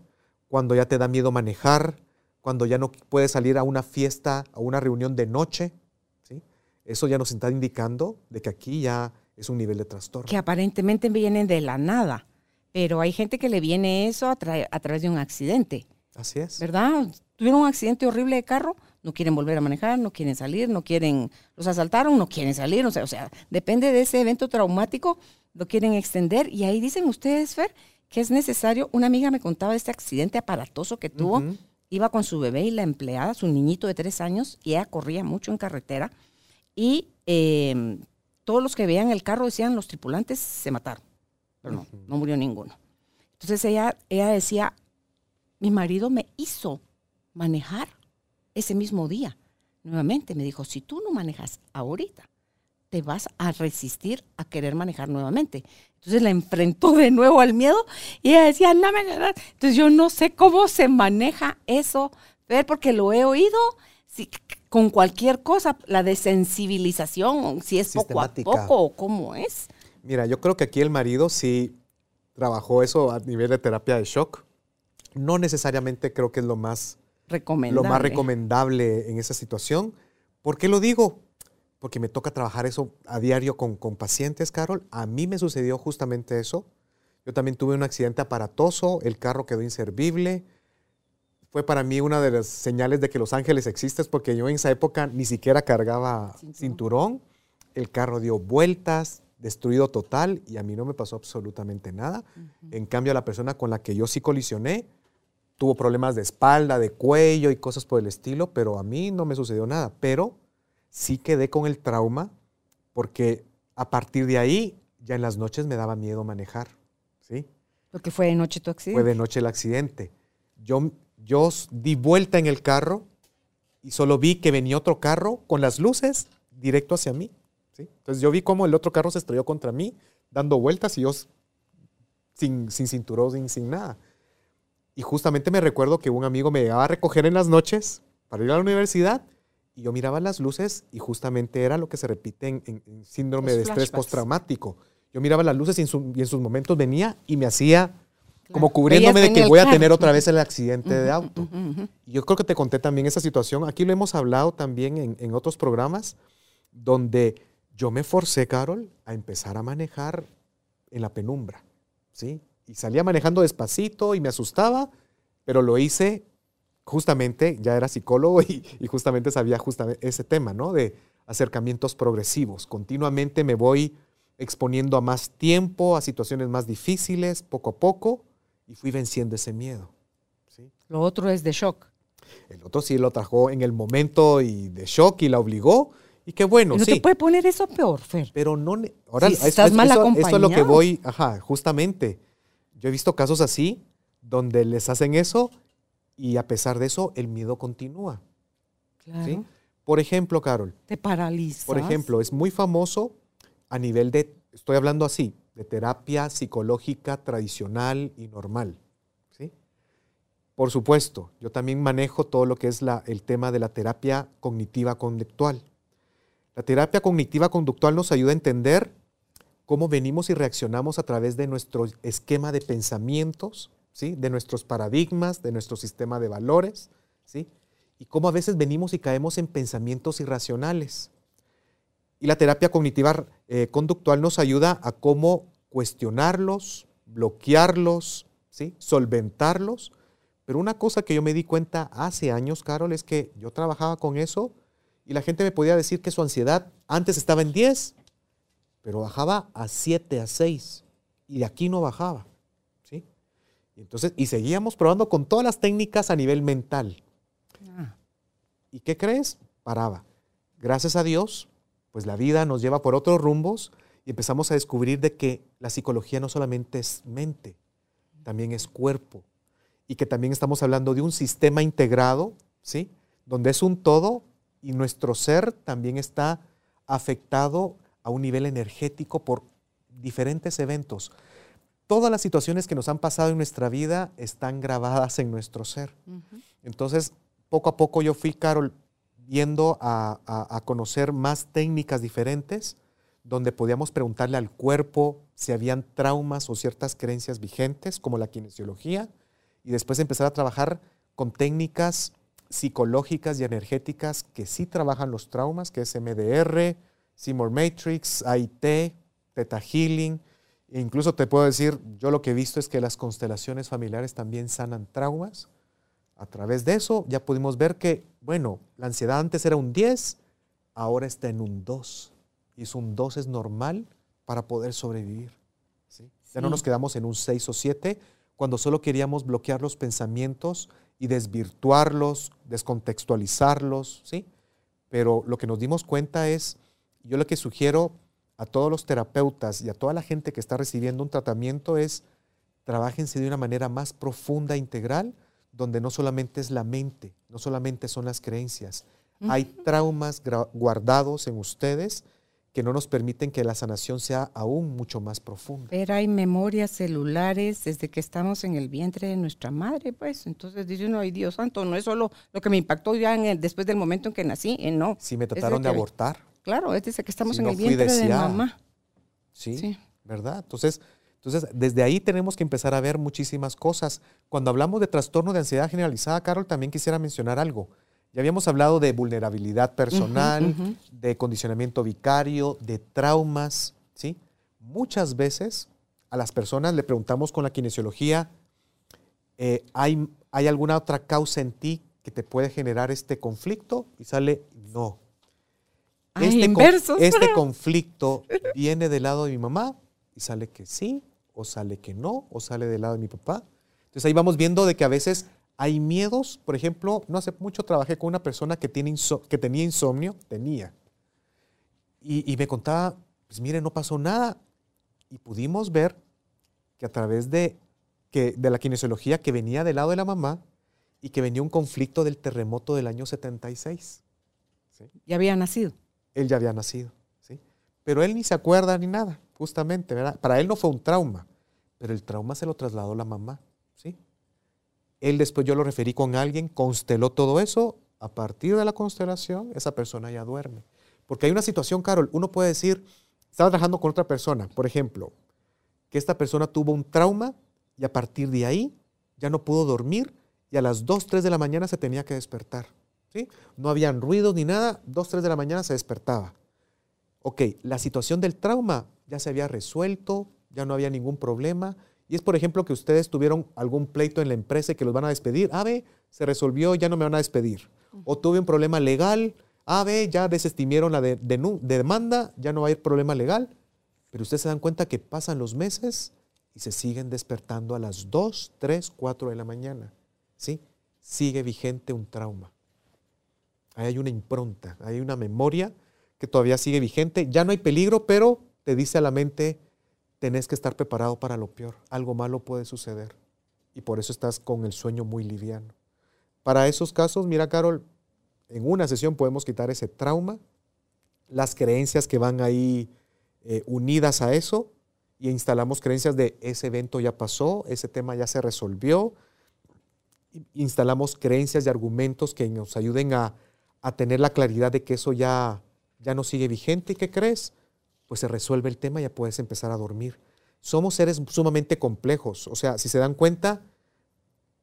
cuando ya te da miedo manejar, cuando ya no puedes salir a una fiesta, a una reunión de noche, eso ya nos está indicando de que aquí ya es un nivel de trastorno. Que aparentemente vienen de la nada, pero hay gente que le viene eso a, tra a través de un accidente. Así es. ¿Verdad? Tuvieron un accidente horrible de carro, no quieren volver a manejar, no quieren salir, no quieren, los asaltaron, no quieren salir, o sea, o sea, depende de ese evento traumático, lo quieren extender y ahí dicen ustedes, Fer, que es necesario, una amiga me contaba de este accidente aparatoso que tuvo, Ujú. Iba con su bebé y la empleada, su niñito de tres años, y ella corría mucho en carretera y eh, todos los que veían el carro decían los tripulantes se mataron, pero no, no murió ninguno. Entonces ella, ella decía, mi marido me hizo manejar ese mismo día. Nuevamente me dijo, si tú no manejas ahorita, te vas a resistir a querer manejar nuevamente. Entonces la enfrentó de nuevo al miedo y ella decía, no me... Entonces yo no sé cómo se maneja eso, ver porque lo he oído si- con cualquier cosa, la desensibilización, si es poco a poco o cómo es. Mira, yo creo que aquí el marido sí trabajó eso a nivel de terapia de shock. No necesariamente creo que es lo más, Recomendable. lo más recomendable en esa situación. ¿Por qué lo digo? Porque me toca trabajar eso a diario con, con pacientes, Carol. A mí me sucedió justamente eso. Yo también tuve un accidente aparatoso, el carro quedó inservible. Fue para mí una de las señales de que Los Ángeles existe, porque yo en esa época ni siquiera cargaba Cinturón. cinturón. El carro dio vueltas, destruido total, y a mí no me pasó absolutamente nada. En cambio, la persona con la que yo sí colisioné tuvo problemas de espalda, de cuello y cosas por el estilo, pero a mí no me sucedió nada. Pero sí quedé con el trauma porque a partir de ahí ya en las noches me daba miedo manejar. ¿sí? Porque fue de noche tu accidente. Fue de noche el accidente. Yo, yo di vuelta en el carro y solo vi que venía otro carro con las luces directo hacia mí. ¿sí? Entonces yo vi cómo el otro carro se estrelló contra mí, dando vueltas y yo sin, sin cinturón, sin, sin nada. Y justamente me recuerdo que un amigo me llegaba a recoger en las noches para ir a la universidad y yo miraba las luces y justamente era lo que se repite en, en- en síndrome Los de estrés flashbacks. postraumático. Yo miraba las luces y en, su- y en sus momentos venía y me hacía como cubriéndome de que voy a tener otra vez el accidente de auto. Y Yo creo que te conté también esa situación. Aquí lo hemos hablado también en, en otros programas, donde yo me forcé, Carol, a empezar a manejar en la penumbra. ¿sí? Y salía manejando despacito y me asustaba, pero lo hice justamente, ya era psicólogo y, y justamente sabía justamente ese tema, ¿no? De acercamientos progresivos. Continuamente me voy exponiendo a más tiempo, a situaciones más difíciles, poco a poco, y fui venciendo ese miedo. ¿sí? Lo otro es de shock. El otro sí lo trajo en el momento y de shock y la obligó. Y qué bueno, no sí. te puede poner eso peor, Fer. Pero no. Ahora, Si eso- estás eso- mal eso- Eso es lo que voy. Ajá, justamente. Yo he visto casos así donde les hacen eso y a pesar de eso el miedo continúa. Claro. ¿sí? Por ejemplo, Carol, Te paralizas. por ejemplo, es muy famoso a nivel de, estoy hablando así, de terapia psicológica tradicional y normal. ¿sí? Por supuesto, yo también manejo todo lo que es la- el tema de la terapia cognitiva conductual. La terapia cognitiva conductual nos ayuda a entender cómo venimos y reaccionamos a través de nuestro esquema de pensamientos, de nuestros paradigmas, de nuestro sistema de valores, ¿sí? y cómo a veces venimos y caemos en pensamientos irracionales. Y la terapia cognitiva eh, conductual nos ayuda a cómo cuestionarlos, bloquearlos, ¿sí? solventarlos. Pero una cosa que yo me di cuenta hace años, Carol, es que yo trabajaba con eso y la gente me podía decir que su ansiedad antes estaba en 10, pero bajaba a 7, a 6 y de aquí no bajaba. Entonces, y seguíamos probando con todas las técnicas a nivel mental. Ah, ¿Y qué crees? Paraba. Gracias a Dios, pues la vida nos lleva por otros rumbos y empezamos a descubrir de que la psicología no solamente es mente, también es cuerpo. Y que también estamos hablando de un sistema integrado, ¿sí? Donde es un todo y nuestro ser también está afectado a un nivel energético por diferentes eventos. Todas las situaciones que nos han pasado en nuestra vida están grabadas en nuestro ser. Entonces, poco a poco yo fui, Carol, viendo a, a- a conocer más técnicas diferentes, donde podíamos preguntarle al cuerpo si habían traumas o ciertas creencias vigentes, como la kinesiología, y después empezar a trabajar con técnicas psicológicas y energéticas que sí trabajan los traumas, que es MDR, Seymour Matrix, AIT, Theta Healing. E incluso te puedo decir, yo lo que he visto es que las constelaciones familiares también sanan traumas. A través de eso ya pudimos ver que, bueno, la ansiedad antes era un 10, ahora está en un 2. Y es un 2 es normal para poder sobrevivir. ¿sí? Ya no nos quedamos en un 6 o 7 cuando solo queríamos bloquear los pensamientos y desvirtuarlos, descontextualizarlos, ¿sí? Pero lo que nos dimos cuenta es, yo lo que sugiero a todos los terapeutas y a toda la gente que está recibiendo un tratamiento es, trabajense de una manera más profunda e integral, donde no solamente es la mente, no solamente son las creencias. Hay traumas guardados en ustedes que no nos permiten que la sanación sea aún mucho más profunda. Pero hay memorias celulares desde que estamos en el vientre de nuestra madre, pues. Entonces dice uno, ay Dios santo, no es solo lo que me impactó ya en el- después del momento en que nací, eh, no. Si me trataron de abortar, Claro, es desde que estamos Si en no el vientre de deseada. mamá. ¿sí? Sí. ¿Verdad? Entonces, entonces, desde ahí tenemos que empezar a ver muchísimas cosas. Cuando hablamos de trastorno de ansiedad generalizada, Carol, también quisiera mencionar algo. Ya habíamos hablado de vulnerabilidad personal, de condicionamiento vicario, de traumas, ¿sí? Muchas veces a las personas le preguntamos con la kinesiología, eh, ¿hay, ¿hay alguna otra causa en ti que te puede generar este conflicto? Y sale, no. Ay, Este, con- inversos. este conflicto viene del lado de mi mamá y sale que sí, o sale que no, o sale del lado de mi papá. Entonces ahí vamos viendo de que a veces hay miedos. Por ejemplo, no hace mucho trabajé con una persona que, tiene que tenía insomnio, tenía. Y, y me contaba, pues mire, no pasó nada. Y pudimos ver que a través de, que, de la kinesiología que venía del lado de la mamá y que venía un conflicto del terremoto del año 76 Ya había nacido. Él ya había nacido, ¿sí? Pero él ni se acuerda ni nada, justamente, ¿verdad? Para él no fue un trauma, pero el trauma se lo trasladó la mamá, ¿sí? Él después yo lo referí con alguien, consteló todo eso, a partir de la constelación, esa persona ya duerme. Porque hay una situación, Carol, uno puede decir, estaba trabajando con otra persona, por ejemplo, que esta persona tuvo un trauma y a partir de ahí ya no pudo dormir y a las 2, 3 de la mañana se tenía que despertar. No habían ruidos ni nada, 2, 3 de la mañana se despertaba. Ok, la situación del trauma ya se había resuelto, ya no había ningún problema. Y es, por ejemplo, que ustedes tuvieron algún pleito en la empresa y que los van a despedir. A ver, se resolvió, ya no me van a despedir. O tuve un problema legal. A ver, ya desestimieron la demanda, ya no va a haber problema legal. Pero ustedes se dan cuenta que pasan los meses y se siguen despertando a las 2, 3, 4 de la mañana. ¿Sí? sigue vigente un trauma. Hay una impronta, hay una memoria que todavía sigue vigente. Ya no hay peligro, pero te dice a la mente, tenés que estar preparado para lo peor. Algo malo puede suceder. Y por eso estás con el sueño muy liviano. Para esos casos, mira Carol, en una sesión podemos quitar ese trauma, las creencias que van ahí eh, unidas a eso, y instalamos creencias de ese evento ya pasó, ese tema ya se resolvió. Instalamos creencias y argumentos que nos ayuden a, a tener la claridad de que eso ya, ya no sigue vigente. ¿Y qué crees? Pues se resuelve el tema y ya puedes empezar a dormir. Somos seres sumamente complejos. O sea, si se dan cuenta,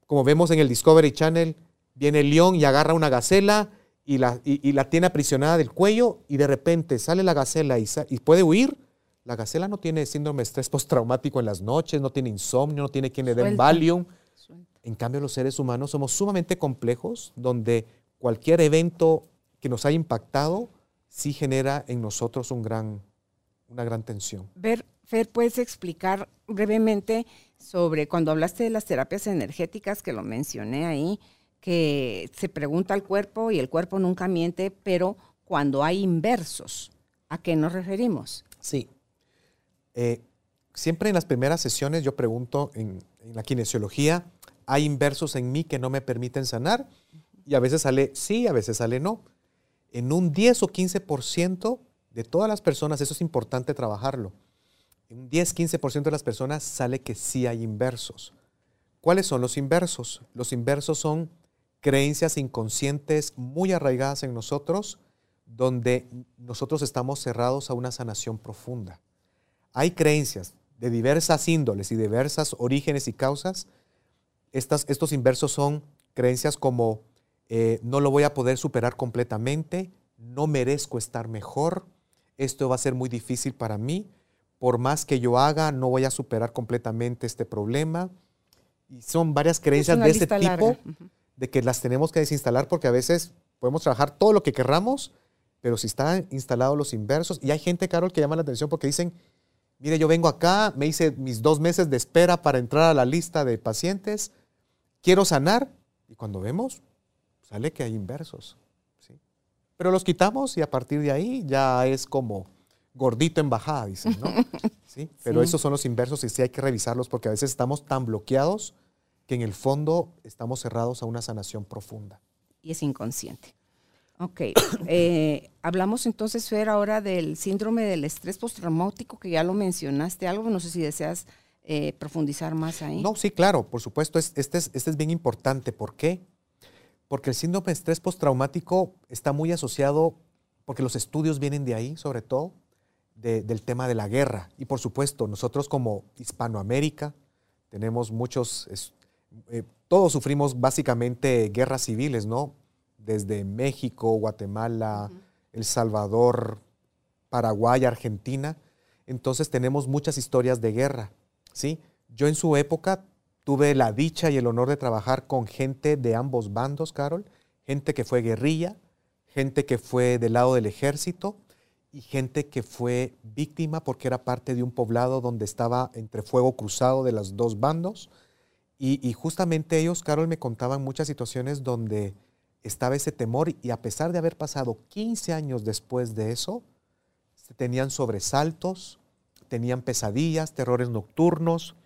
como vemos en el Discovery Channel, viene el león y agarra una gacela y la, y, la tiene aprisionada del cuello y de repente sale la gacela y, y puede huir la gacela no tiene síndrome de estrés postraumático en las noches, no tiene insomnio, no tiene quien le dé Valium. En cambio, los seres humanos somos sumamente complejos, donde cualquier evento que nos haya impactado sí genera en nosotros un gran, una gran tensión. Ver, Fer, ¿puedes explicar brevemente sobre cuando hablaste de las terapias energéticas, que lo mencioné ahí, que se pregunta al cuerpo y el cuerpo nunca miente, pero cuando hay inversos, ¿a qué nos referimos? Sí, eh, siempre en las primeras sesiones yo pregunto en, la kinesiología, ¿hay inversos en mí que no me permiten sanar? Y a veces sale sí, a veces sale no. En un 10 o 15% de todas las personas, eso es importante trabajarlo, en un 10-15% de las personas sale que sí hay inversos. ¿Cuáles son los inversos? Los inversos son creencias inconscientes muy arraigadas en nosotros, donde nosotros estamos cerrados a una sanación profunda. Hay creencias de diversas índoles y diversas orígenes y causas. estos inversos son creencias como eh, no lo voy a poder superar completamente, no merezco estar mejor, esto va a ser muy difícil para mí, por más que yo haga, no voy a superar completamente este problema. Y son varias creencias de este tipo, de que las tenemos que desinstalar porque a veces podemos trabajar todo lo que querramos, pero si están instalados los inversos, y hay gente, Carol, que llama la atención porque dicen, mire, yo vengo acá, me hice mis dos meses de espera para entrar a la lista de pacientes, quiero sanar, y cuando vemos, sale que hay inversos. ¿sí? Pero los quitamos y a partir de ahí ya es como gordito en bajada, dicen, ¿no? *laughs* ¿Sí? Pero esos son los inversos y sí hay que revisarlos porque a veces estamos tan bloqueados que en el fondo estamos cerrados a una sanación profunda. Y es inconsciente. Ok, *coughs* eh, hablamos entonces, Fer, ahora del síndrome del estrés postraumático, que ya lo mencionaste algo, no sé si deseas eh, profundizar más ahí. No, sí, claro, por supuesto, este es, este es bien importante. ¿Por qué? Porque el síndrome de estrés postraumático está muy asociado, porque los estudios vienen de ahí, sobre todo, del tema de la guerra. Y por supuesto, nosotros como Hispanoamérica tenemos muchos, eh, todos sufrimos básicamente guerras civiles, ¿no? desde México, Guatemala, El Salvador, Paraguay, Argentina. Entonces tenemos muchas historias de guerra, ¿sí? Yo en su época tuve la dicha y el honor de trabajar con gente de ambos bandos, Carol, gente que fue guerrilla, gente que fue del lado del ejército y gente que fue víctima porque era parte de un poblado donde estaba entre fuego cruzado de los dos bandos. Y, y justamente ellos, Carol, me contaban muchas situaciones donde estaba ese temor y a pesar de haber pasado 15 años después de eso, tenían sobresaltos, tenían pesadillas, terrores nocturnos,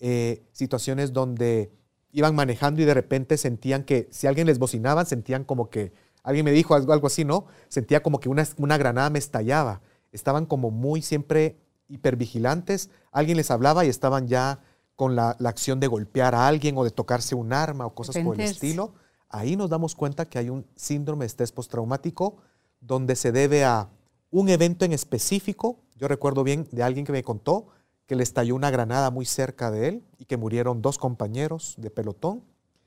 eh, situaciones donde iban manejando y de repente sentían que si alguien les bocinaba, sentían como que, alguien me dijo algo, algo así, ¿no? Sentía como que una, una granada me estallaba. Estaban como muy siempre hipervigilantes, alguien les hablaba y estaban ya con la, acción de golpear a alguien o de tocarse un arma o cosas por el estilo ahí nos damos cuenta que hay un síndrome de estrés postraumático donde se debe a un evento en específico. Yo recuerdo bien de alguien que me contó que le estalló una granada muy cerca de él y que murieron dos compañeros de pelotón,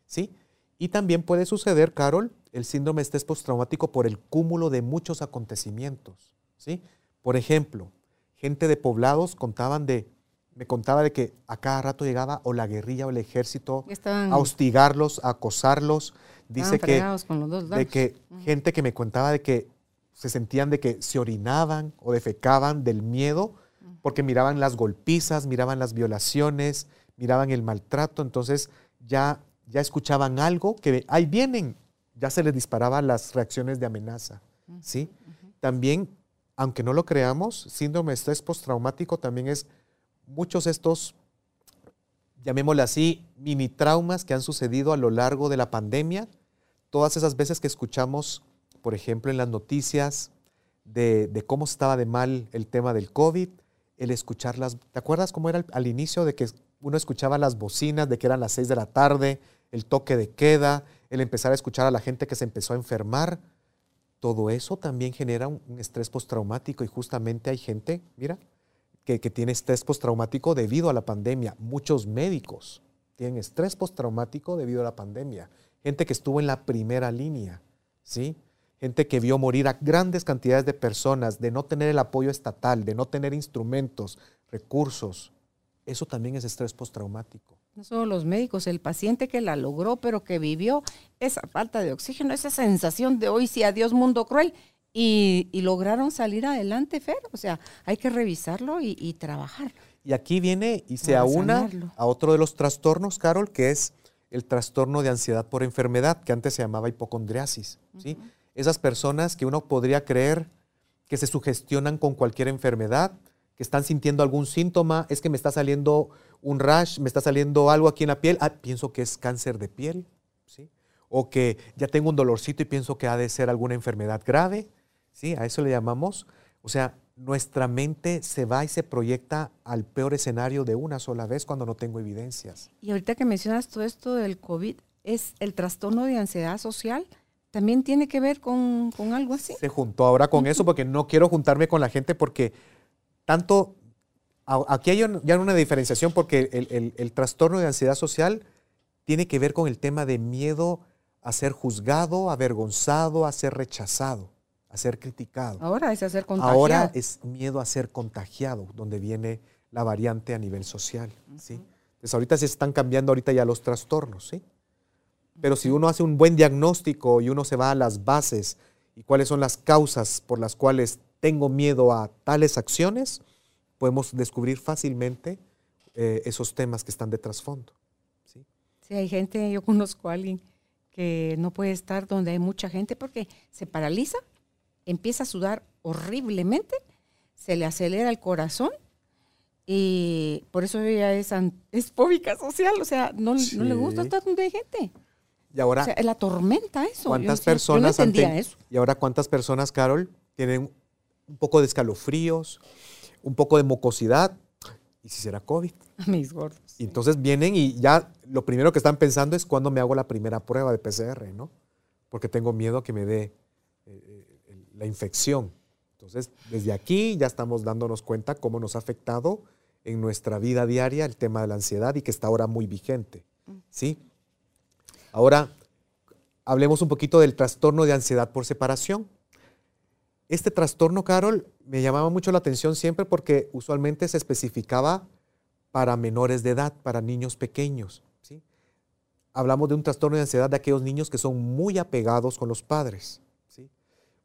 ¿sí? Y también puede suceder, Carol, el síndrome de estrés postraumático por el cúmulo de muchos acontecimientos, ¿sí? Por ejemplo, gente de poblados contaban de me contaba de que a cada rato llegaba o la guerrilla o el ejército a hostigarlos, a acosarlos. Dice que, de que gente que me contaba de que se sentían de que se orinaban o defecaban del miedo porque miraban las golpizas, miraban las violaciones, miraban el maltrato, entonces ya ya escuchaban algo que ahí vienen, ya se les disparaban las reacciones de amenaza. ¿sí? También, aunque no lo creamos, síndrome de estrés postraumático también es muchos de estos, llamémosle así, mini traumas que han sucedido a lo largo de la pandemia. Todas esas veces que escuchamos, por ejemplo, en las noticias de, cómo estaba de mal el tema del COVID, el escucharlas. ¿Te acuerdas cómo era al, inicio de que uno escuchaba las bocinas, de que eran las seis de la tarde, el toque de queda, el empezar a escuchar a la gente que se empezó a enfermar? Todo eso también genera un, estrés postraumático y justamente hay gente, mira, que, que tiene estrés postraumático debido a la pandemia. Muchos médicos tienen estrés postraumático debido a la pandemia. Gente que estuvo en la primera línea, ¿sí? Gente que vio morir a grandes cantidades de personas, de no tener el apoyo estatal, de no tener instrumentos, recursos. Eso también es estrés postraumático. No solo los médicos, el paciente que la logró, pero que vivió esa falta de oxígeno, esa sensación de hoy sí, adiós mundo cruel, y, lograron salir adelante, Fer. O sea, hay que revisarlo y, trabajar. Y aquí viene y se aúna a otro de los trastornos, Carol, que es el trastorno de ansiedad por enfermedad, que antes se llamaba hipocondriasis. ¿sí? Esas personas que uno podría creer que se sugestionan con cualquier enfermedad, que están sintiendo algún síntoma, es que me está saliendo un rash, me está saliendo algo aquí en la piel, ah, pienso que es cáncer de piel, ¿sí? O que ya tengo un dolorcito y pienso que ha de ser alguna enfermedad grave, ¿sí? A eso le llamamos, o sea, nuestra mente se va y se proyecta al peor escenario de una sola vez cuando no tengo evidencias. Y ahorita que mencionas todo esto del COVID, ¿es el trastorno de ansiedad social? También tiene que ver con, algo así. Se juntó ahora con eso porque no quiero juntarme con la gente porque tanto, aquí hay ya una diferenciación porque el, trastorno de ansiedad social tiene que ver con el tema de miedo a ser juzgado, avergonzado, a ser rechazado, a ser criticado. Ahora es a ser contagiado. Ahora es miedo a ser contagiado, donde viene la variante a nivel social. ¿sí? Entonces ahorita se están cambiando ahorita ya los trastornos, ¿sí? Pero si uno hace un buen diagnóstico y uno se va a las bases y cuáles son las causas por las cuales tengo miedo a tales acciones, podemos descubrir fácilmente eh, esos temas que están de trasfondo. ¿sí? sí, hay gente, yo conozco a alguien que no puede estar donde hay mucha gente porque se paraliza, empieza a sudar horriblemente, se le acelera el corazón y por eso ella es, es fóbica social, o sea, no, no le gusta estar donde hay gente. Y ahora, o la tormenta eso. ¿Cuántas personas eso. Y ahora cuántas personas, Carol, tienen un poco de escalofríos, un poco de mucosidad, y si será COVID. *laughs* Mis gordos. Y entonces vienen y ya lo primero que están pensando es cuándo me hago la primera prueba de PCR, ¿no? Porque tengo miedo a que me dé eh, eh, la infección. Entonces, desde aquí ya estamos dándonos cuenta cómo nos ha afectado en nuestra vida diaria el tema de la ansiedad y que está ahora muy vigente, ¿sí? Ahora, hablemos un poquito del trastorno de ansiedad por separación. Este trastorno, Carol, me llamaba mucho la atención siempre porque usualmente se especificaba para menores de edad, para niños pequeños. ¿sí? Hablamos de un trastorno de ansiedad de aquellos niños que son muy apegados con los padres. ¿sí?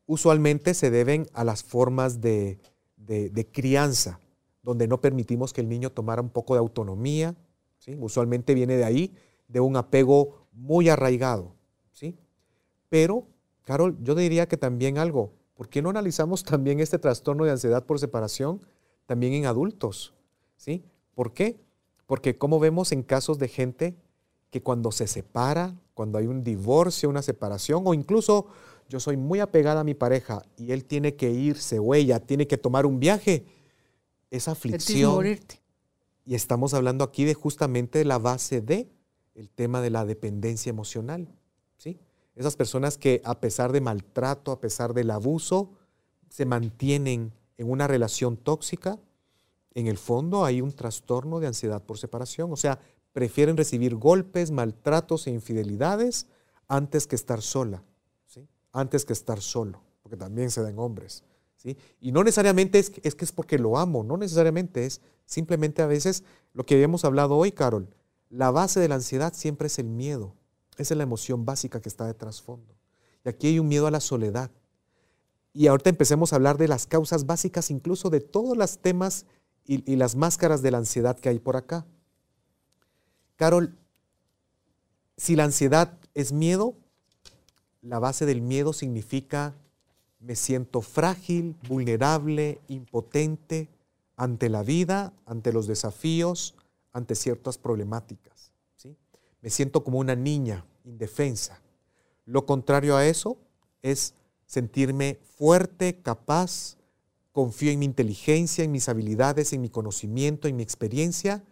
Usualmente se deben a las formas de, de, crianza, donde no permitimos que el niño tomara un poco de autonomía. ¿sí? Usualmente viene de ahí, de un apego muy arraigado, ¿sí? Pero, Carol, yo diría que también algo, ¿por qué no analizamos también este trastorno de ansiedad por separación también en adultos? ¿Sí? ¿Por qué? Porque como vemos en casos de gente que cuando se separa, cuando hay un divorcio, una separación, o incluso yo soy muy apegada a mi pareja y él tiene que irse o ella tiene que tomar un viaje, esa aflicción. Y estamos hablando aquí de justamente la base de el tema de la dependencia emocional. ¿sí? Esas personas que a pesar de maltrato, a pesar del abuso, se mantienen en una relación tóxica, en el fondo hay un trastorno de ansiedad por separación. O sea, prefieren recibir golpes, maltratos e infidelidades antes que estar sola, ¿sí? antes que estar solo, porque también se dan hombres. ¿sí? Y no necesariamente es, es que es porque lo amo, no necesariamente es simplemente a veces lo que habíamos hablado hoy, Carol, la base de la ansiedad siempre es el miedo. Esa es la emoción básica que está de trasfondo. Y aquí hay un miedo a la soledad. Y ahorita empecemos a hablar de las causas básicas, incluso de todos los temas y, las máscaras de la ansiedad que hay por acá. Carol, si la ansiedad es miedo, la base del miedo significa me siento frágil, vulnerable, impotente ante la vida, ante los desafíos, ante ciertas problemáticas. ¿sí? Me siento como una niña indefensa. Lo contrario a eso es sentirme fuerte, capaz, confío en mi inteligencia, en mis habilidades, en mi conocimiento, en mi experiencia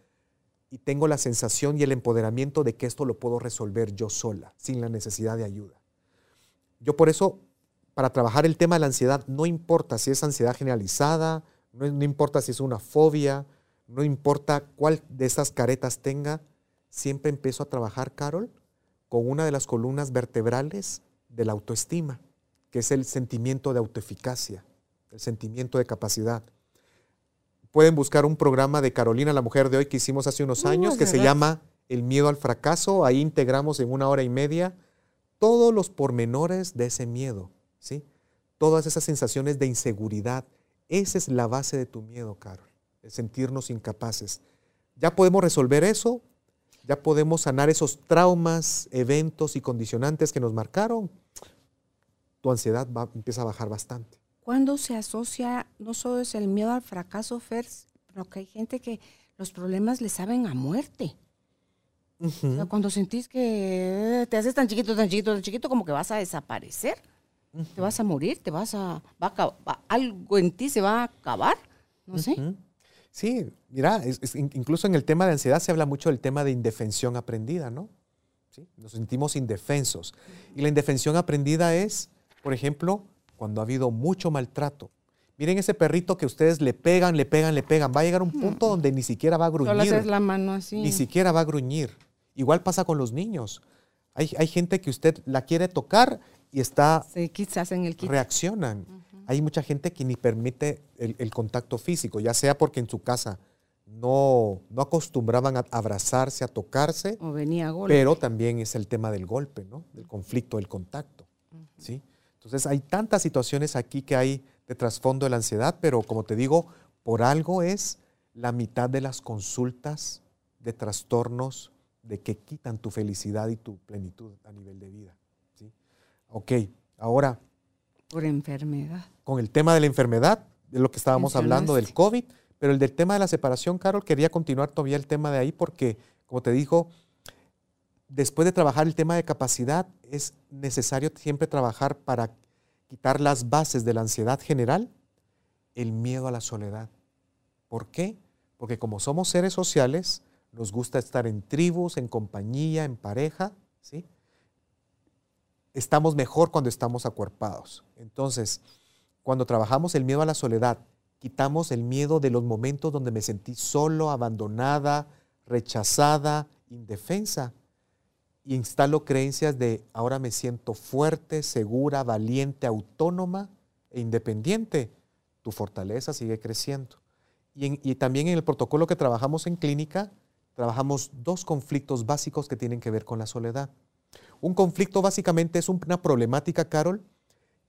y tengo la sensación y el empoderamiento de que esto lo puedo resolver yo sola, sin la necesidad de ayuda. Yo por eso, para trabajar el tema de la ansiedad, no importa si es ansiedad generalizada, no, importa si es una fobia, no importa cuál de esas caretas tenga, siempre empiezo a trabajar, Carol, con una de las columnas vertebrales de la autoestima, que es el sentimiento de autoeficacia el sentimiento de capacidad. Pueden buscar un programa de Carolina, la mujer de hoy, que hicimos hace unos años, que se llama El miedo al fracaso. Ahí integramos en una hora y media todos los pormenores de ese miedo, ¿sí? Todas esas sensaciones de inseguridad. Esa es la base de tu miedo, Carol, sentirnos incapaces. Ya podemos resolver eso, ya podemos sanar esos traumas, eventos y condicionantes que nos marcaron. Tu ansiedad va, empieza a bajar bastante cuando se asocia, no solo es el miedo al fracaso, Fer, pero que hay gente que los problemas le saben a muerte. cuando sentís que te haces tan chiquito, tan chiquito, tan chiquito, como que vas a desaparecer, te vas a morir, te vas a, algo en ti se va a acabar, no sé. Sí, mira, incluso en el tema de ansiedad se habla mucho del tema de indefensión aprendida, ¿no? ¿Sí? Nos sentimos indefensos. Y la indefensión aprendida es, por ejemplo, cuando ha habido mucho maltrato. Miren ese perrito que ustedes le pegan, le pegan, le pegan. Va a llegar un punto donde ni siquiera va a gruñir. Solo la mano así. Ni siquiera va a gruñir. Igual pasa con los niños. Hay, gente que usted la quiere tocar y está... Sí, quizás en el Reaccionan. Hay mucha gente que ni permite el, contacto físico, ya sea porque en su casa no, no acostumbraban a abrazarse, a tocarse. O venía golpe. Pero también es el tema del golpe, ¿no? Del conflicto, del contacto. ¿sí? Entonces hay tantas situaciones aquí que hay de trasfondo de la ansiedad, pero como te digo, por algo es la mitad de las consultas de trastornos de que quitan tu felicidad y tu plenitud a nivel de vida. ¿sí? Ok, ahora... Por enfermedad. Con el tema de la enfermedad, de lo que estábamos hablando del COVID, pero el del tema de la separación, Carol, quería continuar todavía el tema de ahí porque, como te dijo, después de trabajar el tema de capacidad, es necesario siempre trabajar para quitar las bases de la ansiedad general, el miedo a la soledad. ¿Por qué? Porque como somos seres sociales, nos gusta estar en tribus, en compañía, en pareja, ¿sí? Estamos mejor cuando estamos acuerpados. Entonces, cuando trabajamos el miedo a la soledad, quitamos el miedo de los momentos donde me sentí solo, abandonada, rechazada, indefensa y instalo creencias de ahora me siento fuerte, segura, valiente, autónoma e independiente. Tu fortaleza sigue creciendo. Y, también en el protocolo que trabajamos en clínica, trabajamos dos conflictos básicos que tienen que ver con la soledad. Un conflicto básicamente es una problemática, Carol,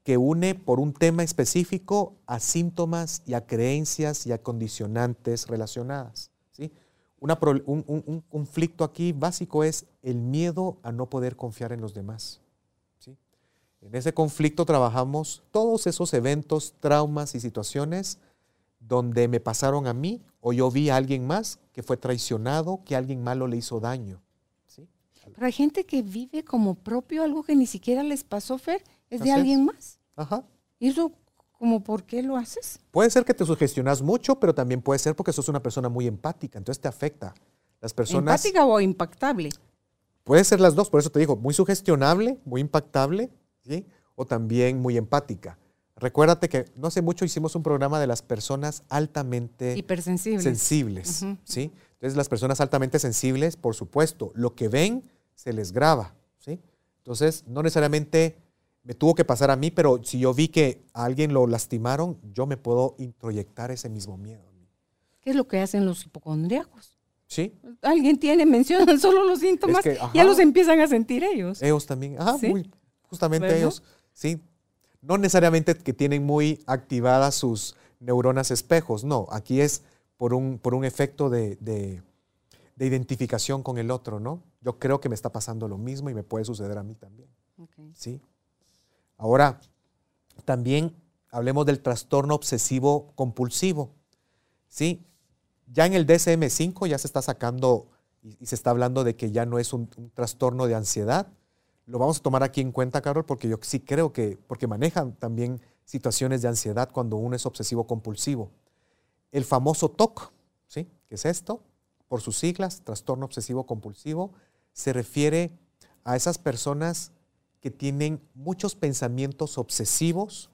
que une por un tema específico a síntomas y a creencias y a condicionantes relacionadas. ¿sí? un, conflicto aquí básico es el miedo a no poder confiar en los demás. ¿sí? En ese conflicto trabajamos todos esos eventos, traumas y situaciones donde me pasaron a mí o yo vi a alguien más que fue traicionado, que alguien malo le hizo daño. Pero hay gente que vive como propio algo que ni siquiera les pasó, Fer, es de alguien más. Ajá. Y eso ¿Cómo por qué lo haces? Puede ser que te sugestionas mucho, pero también puede ser porque sos una persona muy empática, entonces te afecta. Las personas, ¿Empática o impactable? Puede ser las dos, por eso te digo, muy sugestionable, muy impactable, ¿sí? O también muy empática. Recuérdate que no hace mucho hicimos un programa de las personas altamente hipersensibles. Sensibles, ¿sí? Entonces las personas altamente sensibles, por supuesto, lo que ven se les graba, ¿sí? Entonces, no necesariamente me tuvo que pasar a mí, pero si yo vi que a alguien lo lastimaron, yo me puedo introyectar ese mismo miedo. ¿Qué es lo que hacen los hipocondríacos? Sí. Alguien tiene, mencionan solo los *laughs* síntomas, ya los empiezan a sentir ellos. Ellos también, ajá, muy, justamente ellos, sí. No necesariamente que tienen muy activadas sus neuronas espejos, no, aquí es por un, por un efecto de, de identificación con el otro, ¿no? Yo creo que me está pasando lo mismo y me puede suceder a mí también. ¿Sí? Ahora, también hablemos del trastorno obsesivo compulsivo. ¿Sí? Ya en el DSM5 ya se está sacando y, se está hablando de que ya no es un, trastorno de ansiedad. Lo vamos a tomar aquí en cuenta, Carol, porque yo sí creo que, porque manejan también situaciones de ansiedad cuando uno es obsesivo compulsivo. El famoso TOC, ¿sí? ¿Qué es esto? Por sus siglas, trastorno obsesivo compulsivo, se refiere a esas personas que tienen muchos pensamientos obsesivos,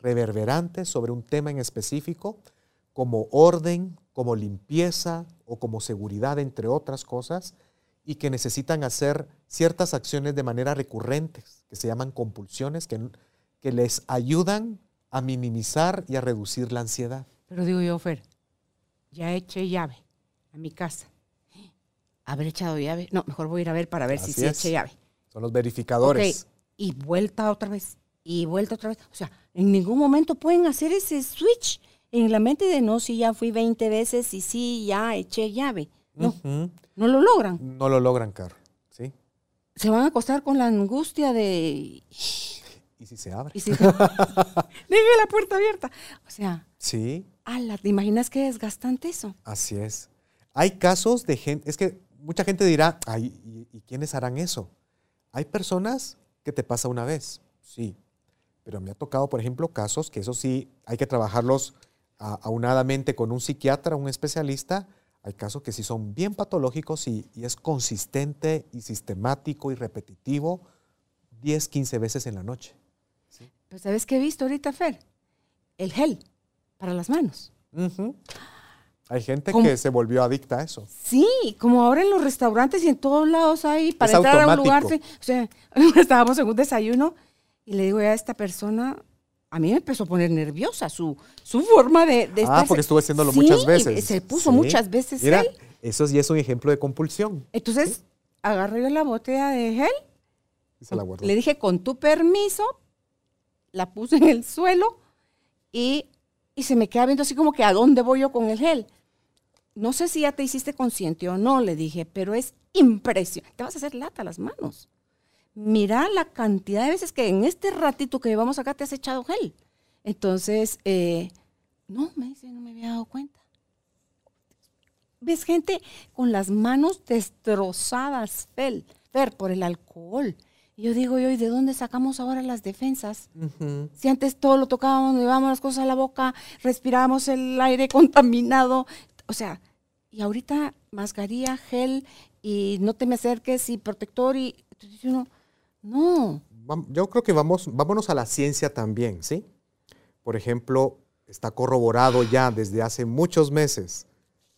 reverberantes sobre un tema en específico, como orden, como limpieza o como seguridad, entre otras cosas, y que necesitan hacer ciertas acciones de manera recurrente, que se llaman compulsiones, que, que les ayudan a minimizar y a reducir la ansiedad. Pero digo yo, Fer, ya eché llave a mi casa. ¿Habré echado llave? No, mejor voy a ir a ver para ver si sí eché llave. Son los verificadores. Y vuelta otra vez, y vuelta otra vez. O sea, en ningún momento pueden hacer ese switch en la mente de no, si ya fui 20 veces y sí, ya eché llave. No, no lo logran. No lo logran, Carl. ¿sí? Se van a acostar con la angustia de... ¿Y si se abre? *laughs* Deje la puerta abierta. O sea... Sí. Ala, ¿te imaginas qué desgastante eso? Así es. Hay casos de gente, es que mucha gente dirá, ay, ¿y, ¿y quiénes harán eso? Hay personas que te pasa una vez, sí. Pero me ha tocado, por ejemplo, casos que eso sí hay que trabajarlos aunadamente con un psiquiatra, un especialista, hay casos que sí son bien patológicos y, es consistente y sistemático y repetitivo 10, 15 veces en la noche. Pues ¿sabes qué he visto ahorita, Fer? El gel para las manos. Hay gente que se volvió adicta a eso. Sí, como ahora en los restaurantes y en todos lados hay para entrar a un lugar. O sea, *laughs* estábamos en un desayuno y le digo a esta persona, a mí me empezó a poner nerviosa su, su forma de, de Ah, porque estuvo haciéndolo muchas veces. Se puso muchas veces Mira, eso ya es un ejemplo de compulsión. Entonces, agarré la botella de gel. Y se la guardó. Le dije, con tu permiso, la puse en el suelo y, y se me queda viendo así como que a dónde voy yo con el gel. No sé si ya te hiciste consciente o no, le dije, pero es impresionante. Te vas a hacer lata las manos mira la cantidad de veces que en este ratito que llevamos acá te has echado gel. Entonces, eh, no, me dice, no me había dado cuenta. Ves gente con las manos destrozadas, Fel, Fer, por el alcohol. Y yo digo, ¿y de dónde sacamos ahora las defensas? Si antes todo lo tocábamos, llevábamos las cosas a la boca, respirábamos el aire contaminado. O sea, y ahorita mascarilla, gel, y no te me acerques, y protector, y entonces uno, no. Yo creo que vamos, vámonos a la ciencia también, ¿sí? Por ejemplo, está corroborado ya desde hace muchos meses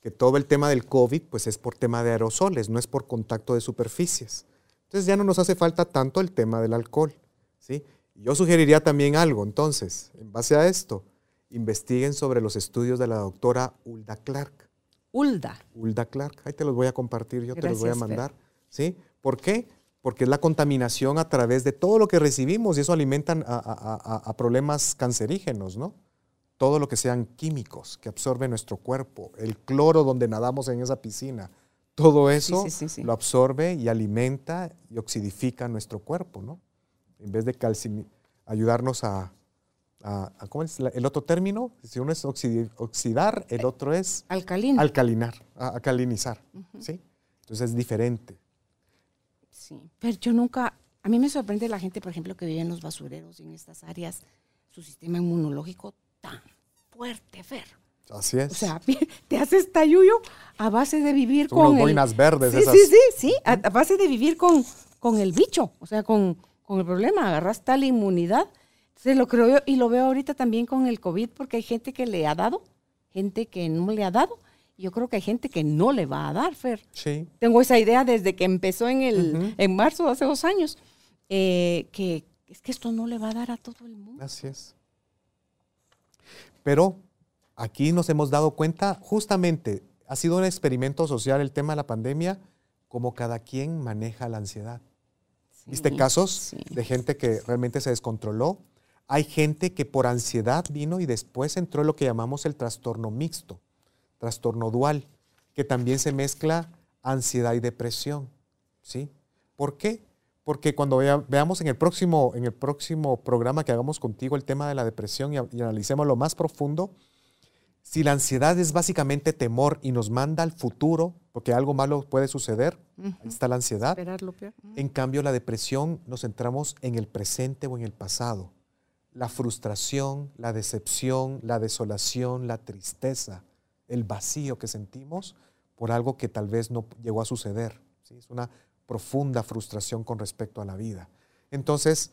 que todo el tema del COVID pues es por tema de aerosoles, no es por contacto de superficies. Entonces ya no nos hace falta tanto el tema del alcohol, ¿sí? Yo sugeriría también algo, entonces, en base a esto, investiguen sobre los estudios de la doctora Ulda Clark. Ulda. Ulda Clark, ahí te los voy a compartir, yo te los voy a mandar, ¿sí? ¿Por qué? porque es la contaminación a través de todo lo que recibimos y eso alimenta a, problemas cancerígenos, ¿no? Todo lo que sean químicos que absorbe nuestro cuerpo, el cloro donde nadamos en esa piscina, todo eso lo absorbe y alimenta y oxidifica nuestro cuerpo, ¿no? En vez de ayudarnos a, ¿cómo es el otro término? Si uno es oxidar, el otro es alcalinar, alcalinar, alcalinizar, ¿sí? Entonces es diferente. Sí, pero yo nunca, a mí me sorprende la gente, por ejemplo, que vive en los basureros y en estas áreas, su sistema inmunológico tan fuerte, Fer. Así es. O sea, *laughs* te haces tayuyo a base de vivir con. Unos boinas verdes, sí, esas. Sí, sí, sí, a, base de vivir con, con el bicho, o sea, con, con el problema. Agarras tal inmunidad. Se lo creo yo y lo veo ahorita también con el COVID, porque hay gente que le ha dado, gente que no le ha dado yo creo que hay gente que no le va a dar, Fer. Sí. Tengo esa idea desde que empezó en, el, en marzo, hace dos años, eh, que es que esto no le va a dar a todo el mundo. Así es. Pero aquí nos hemos dado cuenta, justamente, ha sido un experimento social el tema de la pandemia, como cada quien maneja la ansiedad. ¿Viste casos de gente que realmente se descontroló? Hay gente que por ansiedad vino y después entró en lo que llamamos el trastorno mixto trastorno dual, que también se mezcla ansiedad y depresión. ¿sí? ¿Por qué? Porque cuando veamos en el, próximo, en el próximo programa que hagamos contigo el tema de la depresión y, y analicemos lo más profundo, si la ansiedad es básicamente temor y nos manda al futuro, porque algo malo puede suceder, ahí está la ansiedad. En cambio, la depresión nos centramos en el presente o en el pasado. La frustración, la decepción, la desolación, la tristeza, el vacío que sentimos por algo que tal vez no llegó a suceder. Es una profunda frustración con respecto a la vida. Entonces,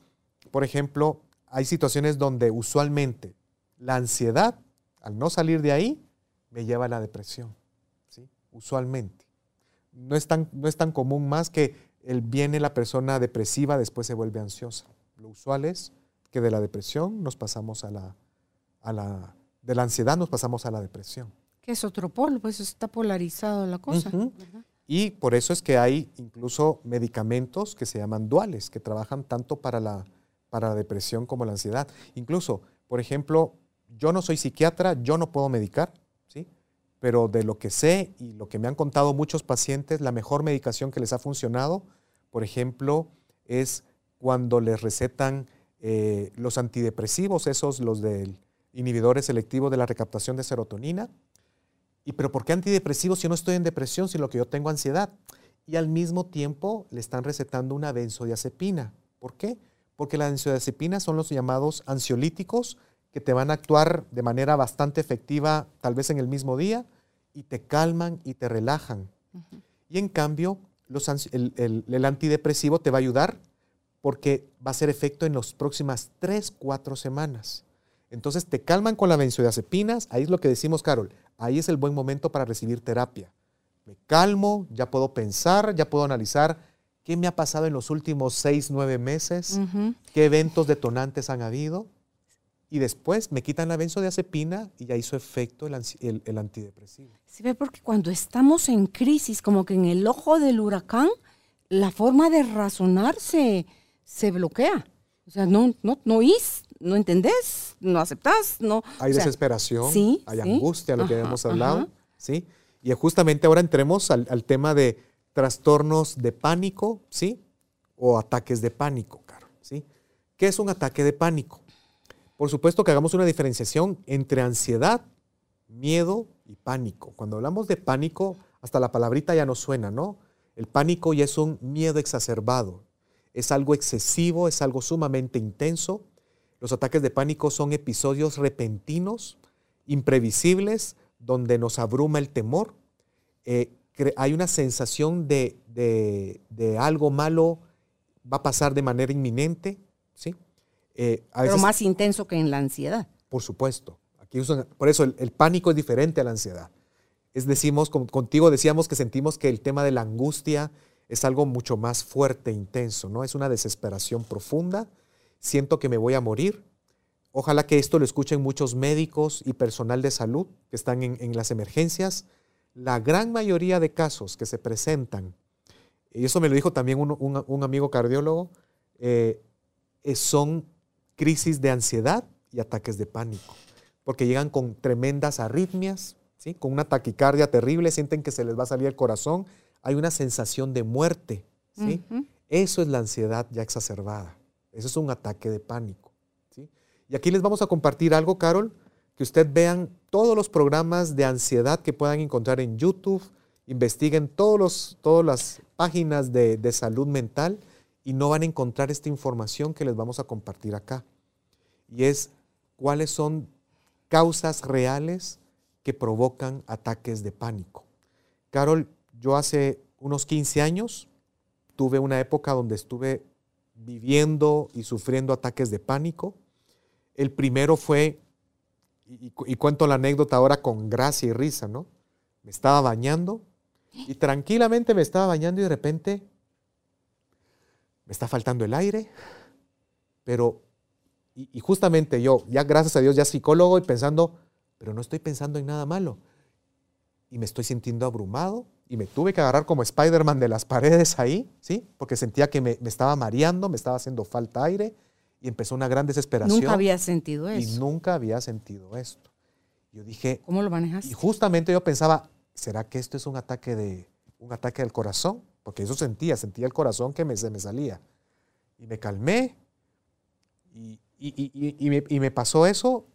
por ejemplo, hay situaciones donde usualmente la ansiedad al no salir de ahí, me lleva a la depresión, ¿sí? usualmente. No es, tan, no es tan común más que el, viene la persona depresiva, después se vuelve ansiosa. Lo usual es que de la depresión nos pasamos a la, a la de la ansiedad nos pasamos a la depresión. Que es otro polo, pues está polarizado la cosa. Y por eso es que hay incluso medicamentos que se llaman duales, que trabajan tanto para la, para la depresión como la ansiedad. Incluso, por ejemplo, yo no soy psiquiatra, yo no puedo medicar, ¿sí? Pero de lo que sé y lo que me han contado muchos pacientes, la mejor medicación que les ha funcionado, por ejemplo, es cuando les recetan eh, los antidepresivos, esos, los del inhibidores selectivos de la recaptación de serotonina. ¿Y pero por qué antidepresivos si yo no estoy en depresión, si lo que yo tengo ansiedad? Y al mismo tiempo le están recetando una benzodiazepina. ¿Por qué? Porque las benzodiazepinas son los llamados ansiolíticos que te van a actuar de manera bastante efectiva tal vez en el mismo día y te calman y te relajan. Y en cambio, el, antidepresivo te va a ayudar porque va a hacer efecto en las próximas 3, 4 semanas. Entonces te calman con la benzodiazepinas, ahí es lo que decimos, Carol, ahí es el buen momento para recibir terapia. Me calmo, ya puedo pensar, ya puedo analizar qué me ha pasado en los últimos 6, 9 meses, qué eventos detonantes han habido y después me quitan la benzodiazepina y ya hizo efecto el, antidepresivo. Sí, ve, porque cuando estamos en crisis, como que en el ojo del huracán, la forma de razonar se, bloquea. O sea, no, no, no is, no entendés, no aceptás, no. Hay desesperación, hay angustia, lo que hemos hablado, ¿sí? Y justamente ahora entremos al, al, tema de trastornos de pánico, ¿sí? O ataques de pánico, Carol, ¿sí? ¿Qué es un ataque de pánico? Por supuesto que hagamos una diferenciación entre ansiedad, miedo y pánico. Cuando hablamos de pánico, hasta la palabrita ya no suena, ¿no? El pánico ya es un miedo exacerbado. Es algo excesivo, es algo sumamente intenso. Los ataques de pánico son episodios repentinos, imprevisibles, donde nos abruma el temor. Eh, hay una sensación de, de algo malo va a pasar de manera inminente, ¿sí? Eh, Pero más intenso que en la ansiedad. Por supuesto. Aquí por eso el, pánico es diferente a la ansiedad. Es decimos, contigo decíamos que sentimos que el tema de la angustia es algo mucho más fuerte, intenso, ¿no? Es una desesperación profunda. Siento que me voy a morir. Ojalá que esto lo escuchen muchos médicos y personal de salud que están en, las emergencias. La gran mayoría de casos que se presentan, y eso me lo dijo también un, amigo cardiólogo, eh, son crisis de ansiedad y ataques de pánico, porque llegan con tremendas arritmias, ¿sí? con una taquicardia terrible, sienten que se les va a salir el corazón, hay una sensación de muerte. ¿sí? Eso es la ansiedad ya exacerbada, eso es un ataque de pánico. ¿sí? Y aquí les vamos a compartir algo, Carol, que ustedes vean todos los programas de ansiedad que puedan encontrar en YouTube, investiguen todos los, todas las páginas de, de salud mental y no van a encontrar esta información que les vamos a compartir acá. Y es cuáles son causas reales que provocan ataques de pánico. Carol, yo hace unos 15 años tuve una época donde estuve viviendo y sufriendo ataques de pánico. El primero fue, y, y, cuento la anécdota ahora con gracia y risa, ¿no? Me estaba bañando y tranquilamente me estaba bañando y de repente me está faltando el aire, pero, y, justamente yo, ya gracias a Dios, ya psicólogo y pensando, pero no estoy pensando en nada malo. Y me estoy sintiendo abrumado y me tuve que agarrar como Spider-Man de las paredes ahí, ¿sí? Porque sentía que me, estaba mareando, me estaba haciendo falta aire y empezó una gran desesperación. Nunca había sentido eso. Y nunca había sentido esto. Yo dije... ¿Cómo lo manejas? Y justamente yo pensaba, ¿será que esto es un ataque de, un ataque del corazón, porque eso sentía, sentía el corazón que me, se me salía. Y me calmé y, y, me, pasó eso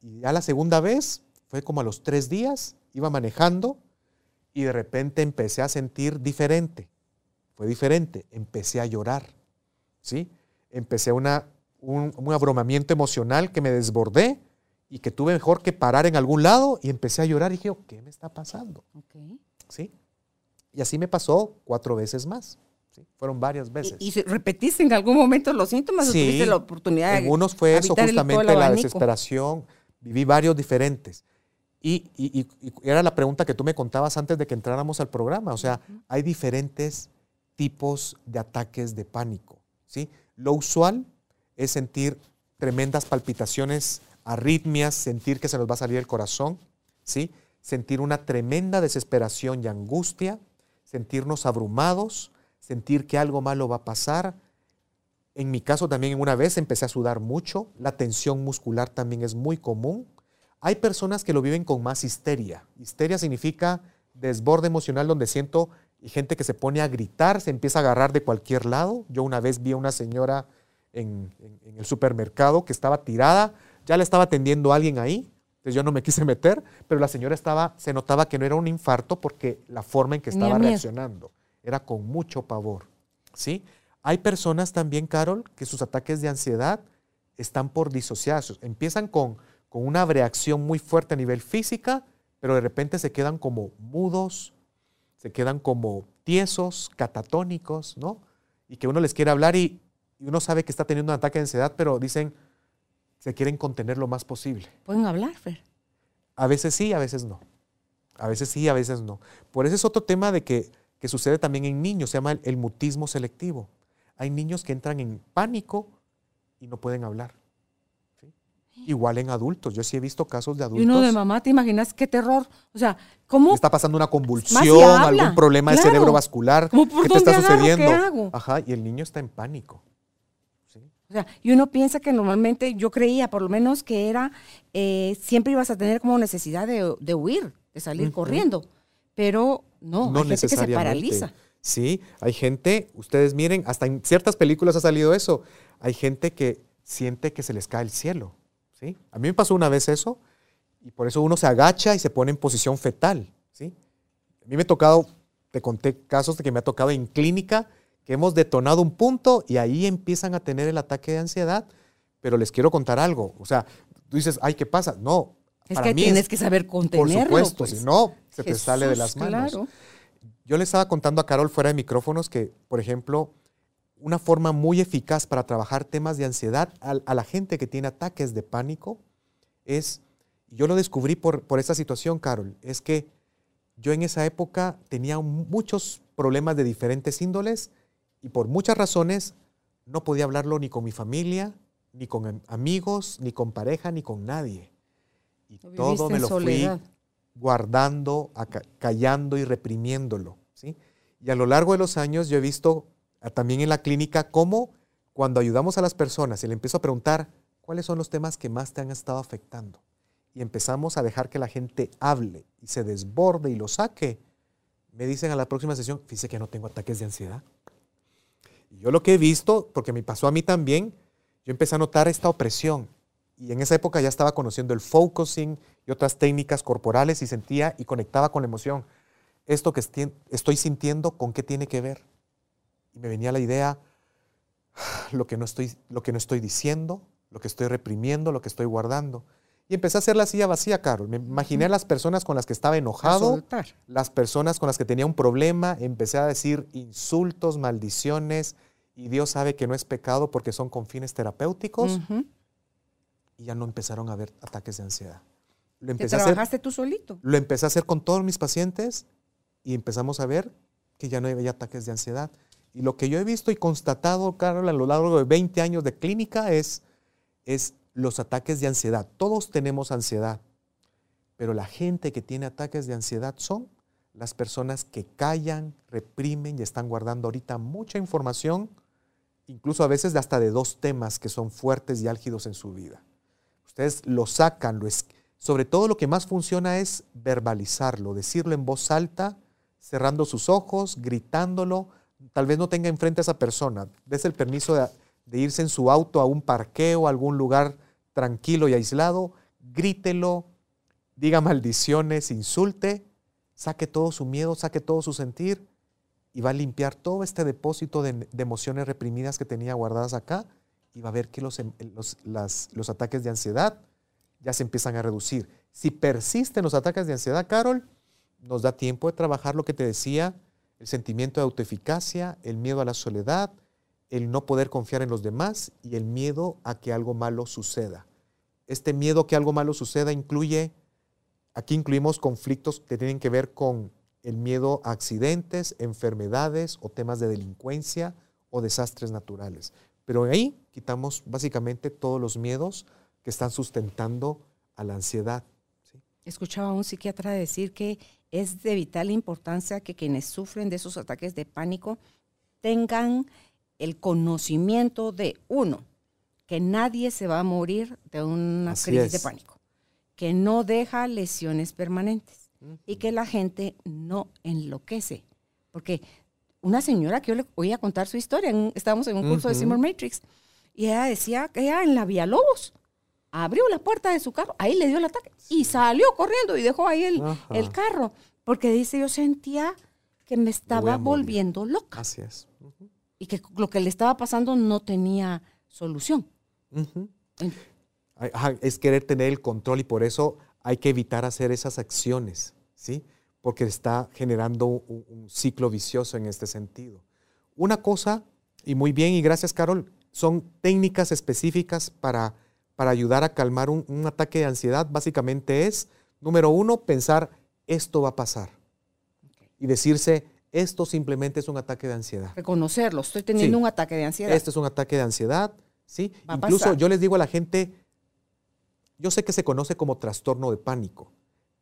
y ya la segunda vez fue como a los tres días, iba manejando y de repente empecé a sentir diferente. Fue diferente, empecé a llorar, ¿sí? Empecé una, un, abrumamiento emocional que me desbordé y que tuve mejor que parar en algún lado y empecé a llorar y dije, ¿qué me está pasando? ¿Sí? Y así me pasó cuatro veces más. Fueron varias veces. ¿Y, repetiste en algún momento los síntomas sí, o tuviste la oportunidad de En unos fue eso, justamente la desesperación. Viví varios diferentes. Y, y, era la pregunta que tú me contabas antes de que entráramos al programa. O sea, hay diferentes tipos de ataques de pánico. ¿sí? Lo usual es sentir tremendas palpitaciones, arritmias, sentir que se nos va a salir el corazón, ¿sí? sentir una tremenda desesperación y angustia, sentirnos abrumados, sentir que algo malo va a pasar. En mi caso también una vez empecé a sudar mucho, la tensión muscular también es muy común. Hay personas que lo viven con más histeria. Histeria significa desborde emocional donde siento y gente que se pone a gritar, se empieza a agarrar de cualquier lado. Yo una vez vi a una señora en, el supermercado que estaba tirada, ya le estaba atendiendo a alguien ahí, entonces yo no me quise meter, pero la señora estaba, se notaba que no era un infarto porque la forma en que estaba reaccionando era con mucho pavor. ¿sí? Hay personas también, Carol, que sus ataques de ansiedad están por disociados. Empiezan con, con una reacción muy fuerte a nivel física, pero de repente se quedan como mudos, se quedan como tiesos, catatónicos, ¿no? Y que uno les quiere hablar y, y uno sabe que está teniendo un ataque de ansiedad, pero dicen, se quieren contener lo más posible. ¿Pueden hablar, Fer? A veces sí, a veces no. A veces sí, a veces no. Por eso es otro tema de que que sucede también en niños, se llama el, mutismo selectivo. Hay niños que entran en pánico y no pueden hablar. Igual en adultos, yo sí he visto casos de adultos. Y uno de mamá, ¿te imaginas qué terror? O sea, ¿cómo? Está pasando una convulsión, algún problema de cerebro vascular. ¿Qué te está sucediendo? Ajá, y el niño está en pánico. O sea, y uno piensa que normalmente, yo creía por lo menos que era, eh, siempre ibas a tener como necesidad de, huir, de salir corriendo. Pero no, hay gente que se paraliza. Sí, hay gente, ustedes miren, hasta en ciertas películas ha salido eso. Hay gente que siente que se les cae el cielo. ¿Sí? A mí me pasó una vez eso y por eso uno se agacha y se pone en posición fetal. ¿sí? A mí me ha tocado, te conté casos de que me ha tocado en clínica que hemos detonado un punto y ahí empiezan a tener el ataque de ansiedad. Pero les quiero contar algo. O sea, tú dices, ay, ¿qué pasa? No, es que tienes que saber contenerlo. Por supuesto, pues. si no, se te sale de las manos. Yo le estaba contando a Carol fuera de micrófonos que, por ejemplo, una forma muy eficaz para trabajar temas de ansiedad a, la gente que tiene ataques de pánico es, yo lo descubrí por, por esta situación, Carol, es que yo en esa época tenía muchos problemas de diferentes índoles y por muchas razones no podía hablarlo ni con mi familia, ni con amigos, ni con pareja, ni con nadie. Y todo me lo fui guardando, callando y reprimiéndolo. ¿sí? Y a lo largo de los años yo he visto también en la clínica cómo cuando ayudamos a las personas y le empiezo a preguntar cuáles son los temas que más te han estado afectando y empezamos a dejar que la gente hable y se desborde y lo saque, me dicen a la próxima sesión, fíjese que no tengo ataques de ansiedad. Y yo lo que he visto, porque me pasó a mí también, yo empecé a notar esta opresión y en esa época ya estaba conociendo el focusing y otras técnicas corporales y sentía y conectaba con la emoción. Esto que estoy sintiendo, ¿con qué tiene que ver? Y me venía la idea, *sighs* lo que no estoy, lo que no estoy diciendo, lo que estoy reprimiendo, lo que estoy guardando. Y empecé a hacer la silla vacía, Carol. Me imaginé a las personas con las que estaba enojado, las personas con las que tenía un problema. Empecé a decir insultos, maldiciones, y Dios sabe que no es pecado porque son con fines terapéuticos y ya no empezaron a haber ataques de ansiedad. Lo empecé trabajaste tú solito? Lo empecé a hacer con todos mis pacientes y empezamos a ver que ya no había ataques de ansiedad. Y lo que yo he visto y constatado, Carol, a lo largo de 20 años de clínica es, es los ataques de ansiedad. Todos tenemos ansiedad, pero la gente que tiene ataques de ansiedad son las personas que callan, reprimen y están guardando ahorita mucha información, incluso a veces hasta de dos temas que son fuertes y álgidos en su vida. Ustedes lo sacan, lo sobre todo lo que más funciona es verbalizarlo, decirlo en voz alta, cerrando sus ojos, gritándolo. Tal vez no tenga enfrente a esa persona. Des el permiso de, irse en su auto a un parqueo, a algún lugar tranquilo y aislado. Grítelo, diga maldiciones, insulte, saque todo su miedo, saque todo su sentir y va a limpiar todo este depósito de, emociones reprimidas que tenía guardadas acá y va a ver que los, em, los, ataques de ansiedad ya se empiezan a reducir. Si persisten los ataques de ansiedad, Carol, nos da tiempo de trabajar lo que te decía, el sentimiento de autoeficacia, el miedo a la soledad, el no poder confiar en los demás y el miedo a que algo malo suceda. Este miedo a que algo malo suceda incluye, aquí incluimos conflictos que tienen que ver con el miedo a accidentes, enfermedades o temas de delincuencia o desastres naturales. Pero ahí quitamos básicamente todos los miedos que están sustentando a la ansiedad. Escuchaba a un psiquiatra decir que es de vital importancia que quienes sufren de esos ataques de pánico tengan el conocimiento de uno, que nadie se va a morir de una crisis de pánico, que no deja lesiones permanentes y que la gente no enloquece. Porque una señora que yo le voy a contar su historia, estábamos en un curso de Simon Matrix, y ella decía que ella en la Vía Lobos abrió la puerta de su carro, ahí le dio el ataque y salió corriendo y dejó ahí el, el carro, porque dice, yo sentía que me estaba volviendo loca. Así es. Y que lo que le estaba pasando no tenía solución. Es querer tener el control y por eso hay que evitar hacer esas acciones, ¿sí? Porque está generando un, ciclo vicioso en este sentido. Una cosa, y muy bien, y gracias Carol, son técnicas específicas para, para ayudar a calmar un, ataque de ansiedad. Básicamente es, número uno, pensar, esto va a pasar. Y decirse, esto simplemente es un ataque de ansiedad. Reconocerlo, estoy teniendo un ataque de ansiedad. Esto es un ataque de ansiedad, ¿sí? Incluso yo les digo a la gente, yo sé que se conoce como trastorno de pánico,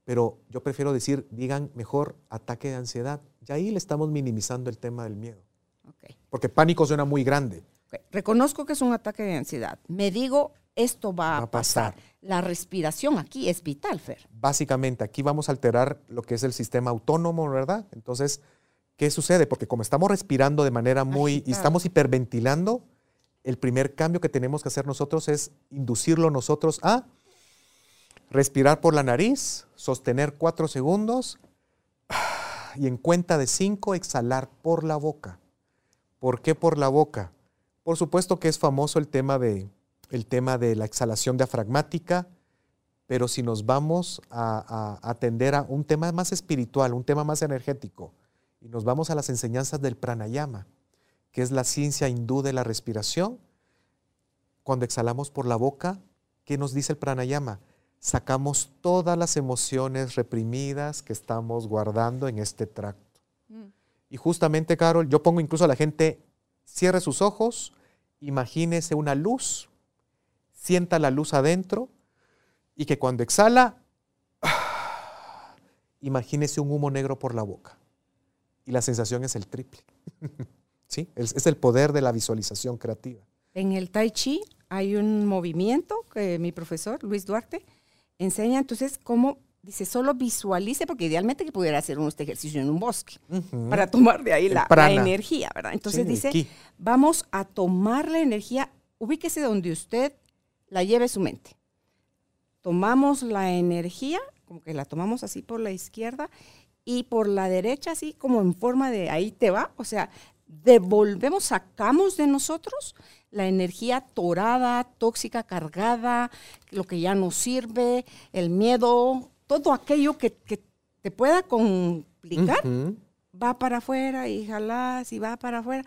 pero yo prefiero decir, digan mejor ataque de ansiedad. Y ahí le estamos minimizando el tema del miedo. Porque pánico suena muy grande. Reconozco que es un ataque de ansiedad. Me digo, esto va, a pasar. La respiración aquí es vital, Fer. Básicamente, aquí vamos a alterar lo que es el sistema autónomo, ¿verdad? Entonces, ¿qué sucede? Porque como estamos respirando de manera muy... y estamos hiperventilando, el primer cambio que tenemos que hacer nosotros es inducirlo nosotros a Respirar por la nariz, sostener cuatro segundos *sighs* y en cuenta de cinco exhalar por la boca. ¿Por qué por la boca? Por supuesto que es famoso el tema de, el tema de la exhalación diafragmática, pero si nos vamos a, a atender a un tema más espiritual, un tema más energético, y nos vamos a las enseñanzas del pranayama, que es la ciencia hindú de la respiración, cuando exhalamos por la boca, ¿qué nos dice el pranayama? sacamos todas las emociones reprimidas que estamos guardando en este tracto. Mm. Y justamente, Carol, yo pongo incluso a la gente, cierre sus ojos, imagínese una luz, sienta la luz adentro y que cuando exhala, *sighs* imagínese un humo negro por la boca. Y la sensación es el triple. *laughs* ¿Sí? Es, es el poder de la visualización creativa. En el Tai Chi hay un movimiento que mi profesor, Luis Duarte, enseña entonces cómo, dice, solo visualice, porque idealmente que pudiera hacer uno este ejercicio en un bosque, para tomar de ahí la, energía, ¿verdad? Entonces dice, vamos a tomar la energía, ubíquese donde usted la lleve su mente. Tomamos la energía, como que la tomamos así por la izquierda, y por la derecha, así como en forma de ahí te va, o sea, devolvemos, sacamos de nosotros la energía torada, tóxica, cargada, lo que ya no sirve, el miedo, todo aquello que, te pueda complicar, va para afuera y jalás y va para afuera.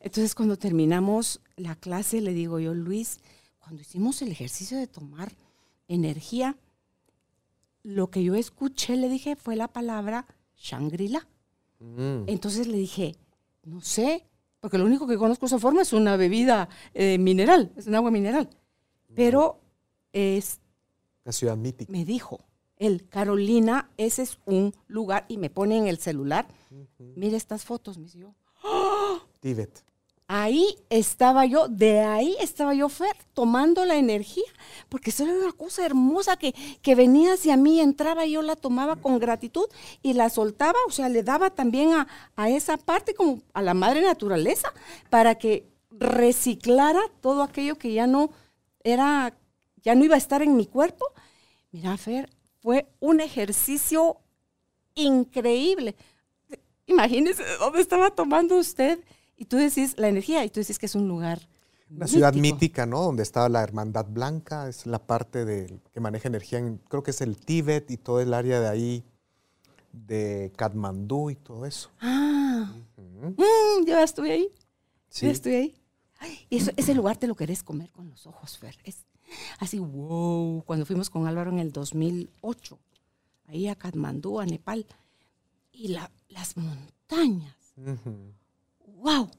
Entonces cuando terminamos la clase le digo yo, Luis, cuando hicimos el ejercicio de tomar energía, lo que yo escuché, le dije, fue la palabra Shangri-La. Mm. Entonces le dije, no sé, porque lo único que conozco esa forma es una bebida eh, mineral, es un agua mineral. Pero es... La ciudad mítica. Me dijo, él, Carolina, ese es un lugar, y me pone en el celular, mire estas fotos, me dijo. Tíbet. Ahí estaba yo, de ahí estaba yo, Fer, tomando la energía, porque eso era una cosa hermosa que, que venía hacia mí, entraba, yo la tomaba con gratitud y la soltaba, o sea, le daba también a, a esa parte como a la madre naturaleza, para que reciclara todo aquello que ya no era, ya no iba a estar en mi cuerpo. Mira, Fer, fue un ejercicio increíble. Imagínese dónde estaba tomando usted y tú decís la energía y tú decís que es un lugar. Una ciudad mítica, ¿no? Donde estaba la Hermandad Blanca, es la parte de, que maneja energía, en, creo que es el Tíbet y todo el área de ahí, de Katmandú y todo eso. Ah, mm, yo estuve ahí. Sí. Yo estuve ahí. y eso, ese lugar te lo querés comer con los ojos, Fer. Es así, wow. Cuando fuimos con Álvaro en el 2008, ahí a Katmandú, a Nepal, y la, las montañas wow,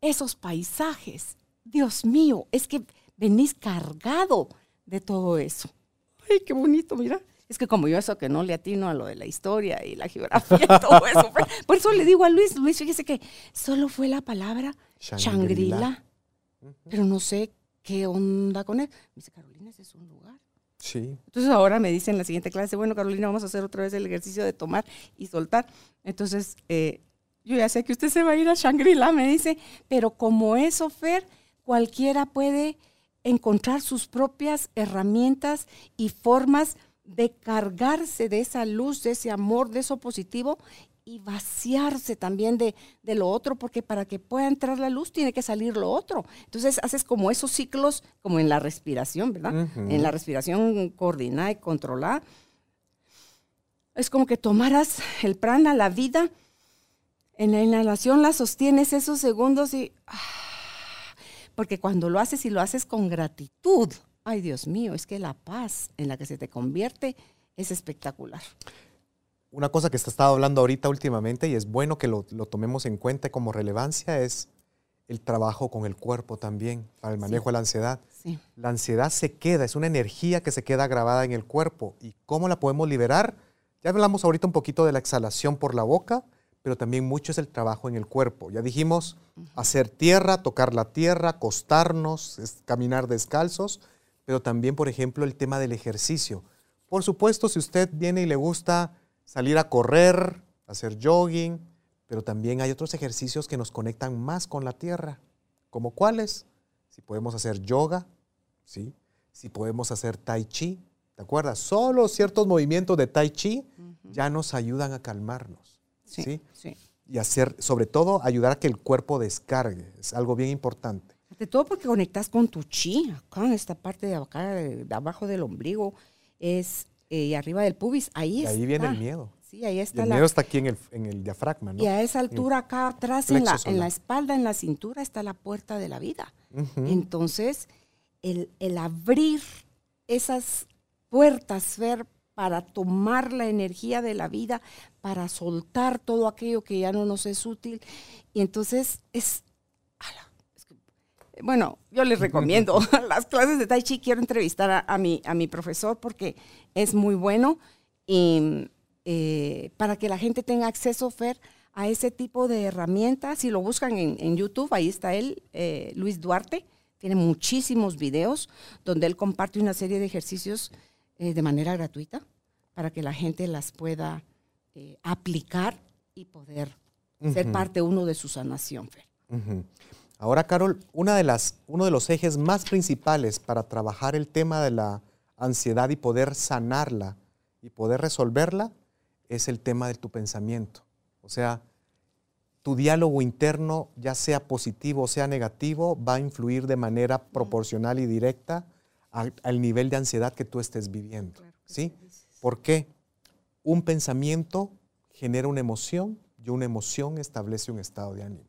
esos paisajes, Dios mío, es que venís cargado de todo eso. Ay, qué bonito, mira. Es que como yo eso que no le atino a lo de la historia y la geografía y todo eso. *laughs* Por eso le digo a Luis, Luis, fíjese que solo fue la palabra Shangri-La. Pero no sé qué onda con él. Me dice, Carolina, ese es un lugar. Sí. Entonces ahora me dice en la siguiente clase, bueno, Carolina, vamos a hacer otra vez el ejercicio de tomar y soltar. Entonces, eh, yo ya sé que usted se va a ir a Shangri-La, me dice, pero como es Fer, cualquiera puede encontrar sus propias herramientas y formas de cargarse de esa luz, de ese amor, de eso positivo y vaciarse también de, lo otro, porque para que pueda entrar la luz tiene que salir lo otro. Entonces haces como esos ciclos, como en la respiración, ¿verdad? En la respiración coordinada y controlada. Es como que tomaras el prana, la vida, en la inhalación la sostienes esos segundos y... Ah, porque cuando lo haces y lo haces con gratitud, ay Dios mío, es que la paz en la que se te convierte es espectacular. Una cosa que se estado hablando ahorita últimamente y es bueno que lo, tomemos en cuenta como relevancia es el trabajo con el cuerpo también para el manejo de la ansiedad. La ansiedad se queda, es una energía que se queda grabada en el cuerpo. ¿Y cómo la podemos liberar? Ya hablamos ahorita un poquito de la exhalación por la boca, pero también mucho es el trabajo en el cuerpo. Ya dijimos, hacer tierra, tocar la tierra, acostarnos, caminar descalzos, pero también, por ejemplo, el tema del ejercicio. Por supuesto, si usted viene y le gusta salir a correr, hacer jogging, pero también hay otros ejercicios que nos conectan más con la tierra, como cuáles? Si podemos hacer yoga, ¿sí? Si podemos hacer tai chi, ¿te acuerdas? Solo ciertos movimientos de tai chi ya nos ayudan a calmarnos. Sí, ¿sí? Y hacer, sobre todo, ayudar a que el cuerpo descargue. Es algo bien importante. De todo porque conectas con tu chi, acá en esta parte de acá, de, abajo del ombligo, es eh, y arriba del pubis. Ahí y ahí viene el miedo. Sí, ahí está. el miedo está aquí en el, en el, diafragma, ¿no? Y a esa altura acá atrás, en la, en la, espalda, en la cintura, está la puerta de la vida. Entonces, el, el abrir esas puertas, ver para tomar la energía de la vida, para soltar todo aquello que ya no nos es útil. Y entonces es, bueno, yo les recomiendo *laughs* *laughs* las clases de Tai Chi. Quiero entrevistar a, mi, a mi profesor porque es muy bueno y eh, para que la gente tenga acceso, Fer, a ese tipo de herramientas. Si lo buscan en, YouTube, ahí está él, eh, Luis Duarte. Tiene muchísimos videos donde él comparte una serie de ejercicios eh, de manera gratuita para que la gente las pueda eh, aplicar y poder ser parte uno de su sanación. Ahora, Carol, una de las, uno de los ejes más principales para trabajar el tema de la ansiedad y poder sanarla y poder resolverla es el tema de tu pensamiento. O sea, tu diálogo interno, ya sea positivo o sea negativo, va a influir de manera proporcional y directa al, nivel de ansiedad que tú estés viviendo. ¿sí? ¿Por qué? Un pensamiento genera una emoción y una emoción establece un estado de ánimo.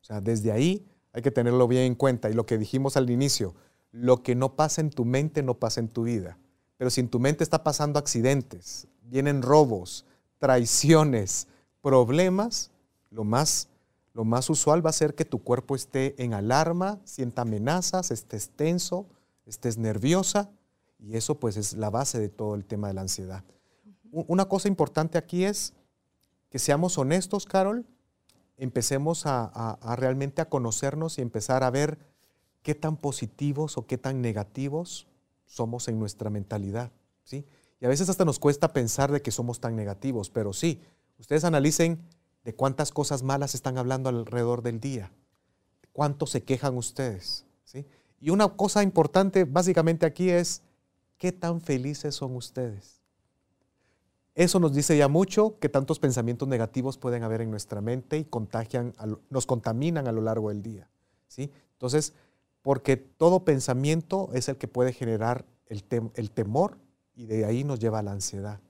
O sea, desde ahí hay que tenerlo bien en cuenta. Y lo que dijimos al inicio, lo que no pasa en tu mente no pasa en tu vida. Pero si en tu mente está pasando accidentes, vienen robos, traiciones, problemas, lo más, lo más usual va a ser que tu cuerpo esté en alarma, sienta amenazas, estés tenso, estés nerviosa y eso pues es la base de todo el tema de la ansiedad. Una cosa importante aquí es que seamos honestos, Carol, empecemos a, realmente a conocernos y empezar a ver qué tan positivos o qué tan negativos somos en nuestra mentalidad. ¿sí? Y a veces hasta nos cuesta pensar de que somos tan negativos, pero sí, ustedes analicen de cuántas cosas malas están hablando alrededor del día, cuánto se quejan ustedes. ¿sí? Y una cosa importante básicamente aquí es, ¿qué tan felices son ustedes? Eso nos dice ya mucho que tantos pensamientos negativos pueden haber en nuestra mente y contagian, nos contaminan a lo largo del día. ¿sí? Entonces, porque todo pensamiento es el que puede generar el, el temor y de ahí nos lleva a la ansiedad.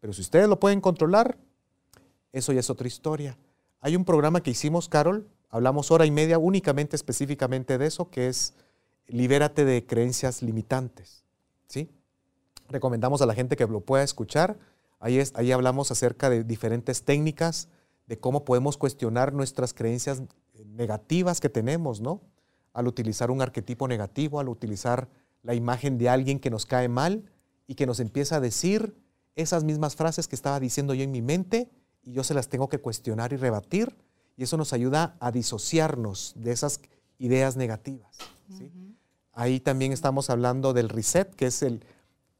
Pero si ustedes lo pueden controlar, eso ya es otra historia. Hay un programa que hicimos, Carol, hablamos hora y media únicamente específicamente de eso, que es Libérate de creencias limitantes. ¿sí? Recomendamos a la gente que lo pueda escuchar Ahí, ahí hablamos acerca de diferentes técnicas, de cómo podemos cuestionar nuestras creencias negativas que tenemos, ¿no? Al utilizar un arquetipo negativo, al utilizar la imagen de alguien que nos cae mal y que nos empieza a decir esas mismas frases que estaba diciendo yo en mi mente y yo se las tengo que cuestionar y rebatir y eso nos ayuda a disociarnos de esas ideas negativas. Ahí también estamos hablando del reset, que es el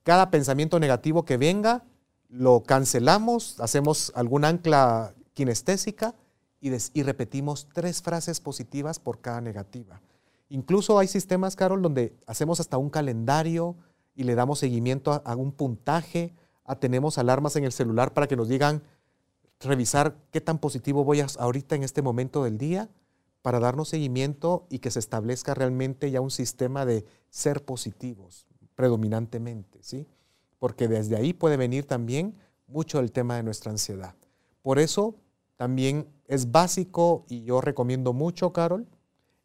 cada pensamiento negativo que venga, lo cancelamos, hacemos alguna ancla kinestésica y, repetimos tres frases positivas por cada negativa. Incluso hay sistemas, Carol, donde hacemos hasta un calendario y le damos seguimiento a, un puntaje, a, tenemos alarmas en el celular para que nos digan, revisar qué tan positivo voy a, ahorita en este momento del día, para darnos seguimiento y que se establezca realmente ya un sistema de ser positivos predominantemente, ¿sí? porque desde ahí puede venir también mucho el tema de nuestra ansiedad. Por eso también es básico y yo recomiendo mucho, Carol,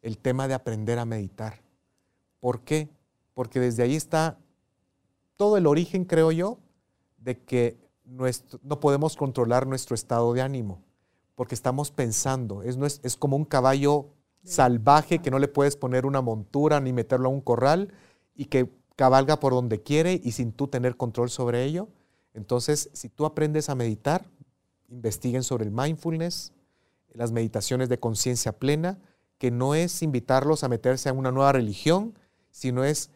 el tema de aprender a meditar. ¿Por qué? Porque desde ahí está todo el origen, creo yo, de que no podemos controlar nuestro estado de ánimo, porque estamos pensando, es, es como un caballo salvaje que no le puedes poner una montura ni meterlo a un corral y que cabalga por donde quiere y sin tú tener control sobre ello. Entonces, si tú aprendes a meditar, investiguen sobre el mindfulness, las meditaciones de conciencia plena, que no es invitarlos a meterse a una nueva religión, sino es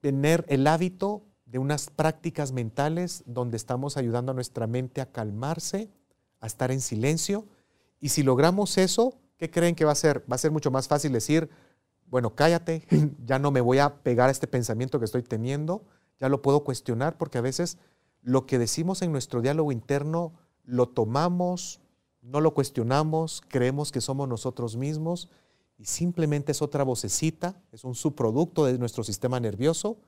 tener el hábito de unas prácticas mentales donde estamos ayudando a nuestra mente a calmarse, a estar en silencio. Y si logramos eso, ¿qué creen que va a ser? Va a ser mucho más fácil decir, bueno, cállate, *laughs* ya no me voy a pegar a este pensamiento que estoy teniendo, ya lo puedo cuestionar porque a veces lo que decimos en nuestro diálogo interno lo tomamos, no lo cuestionamos, creemos que somos nosotros mismos y simplemente es otra vocecita, es un subproducto de nuestro sistema nervioso,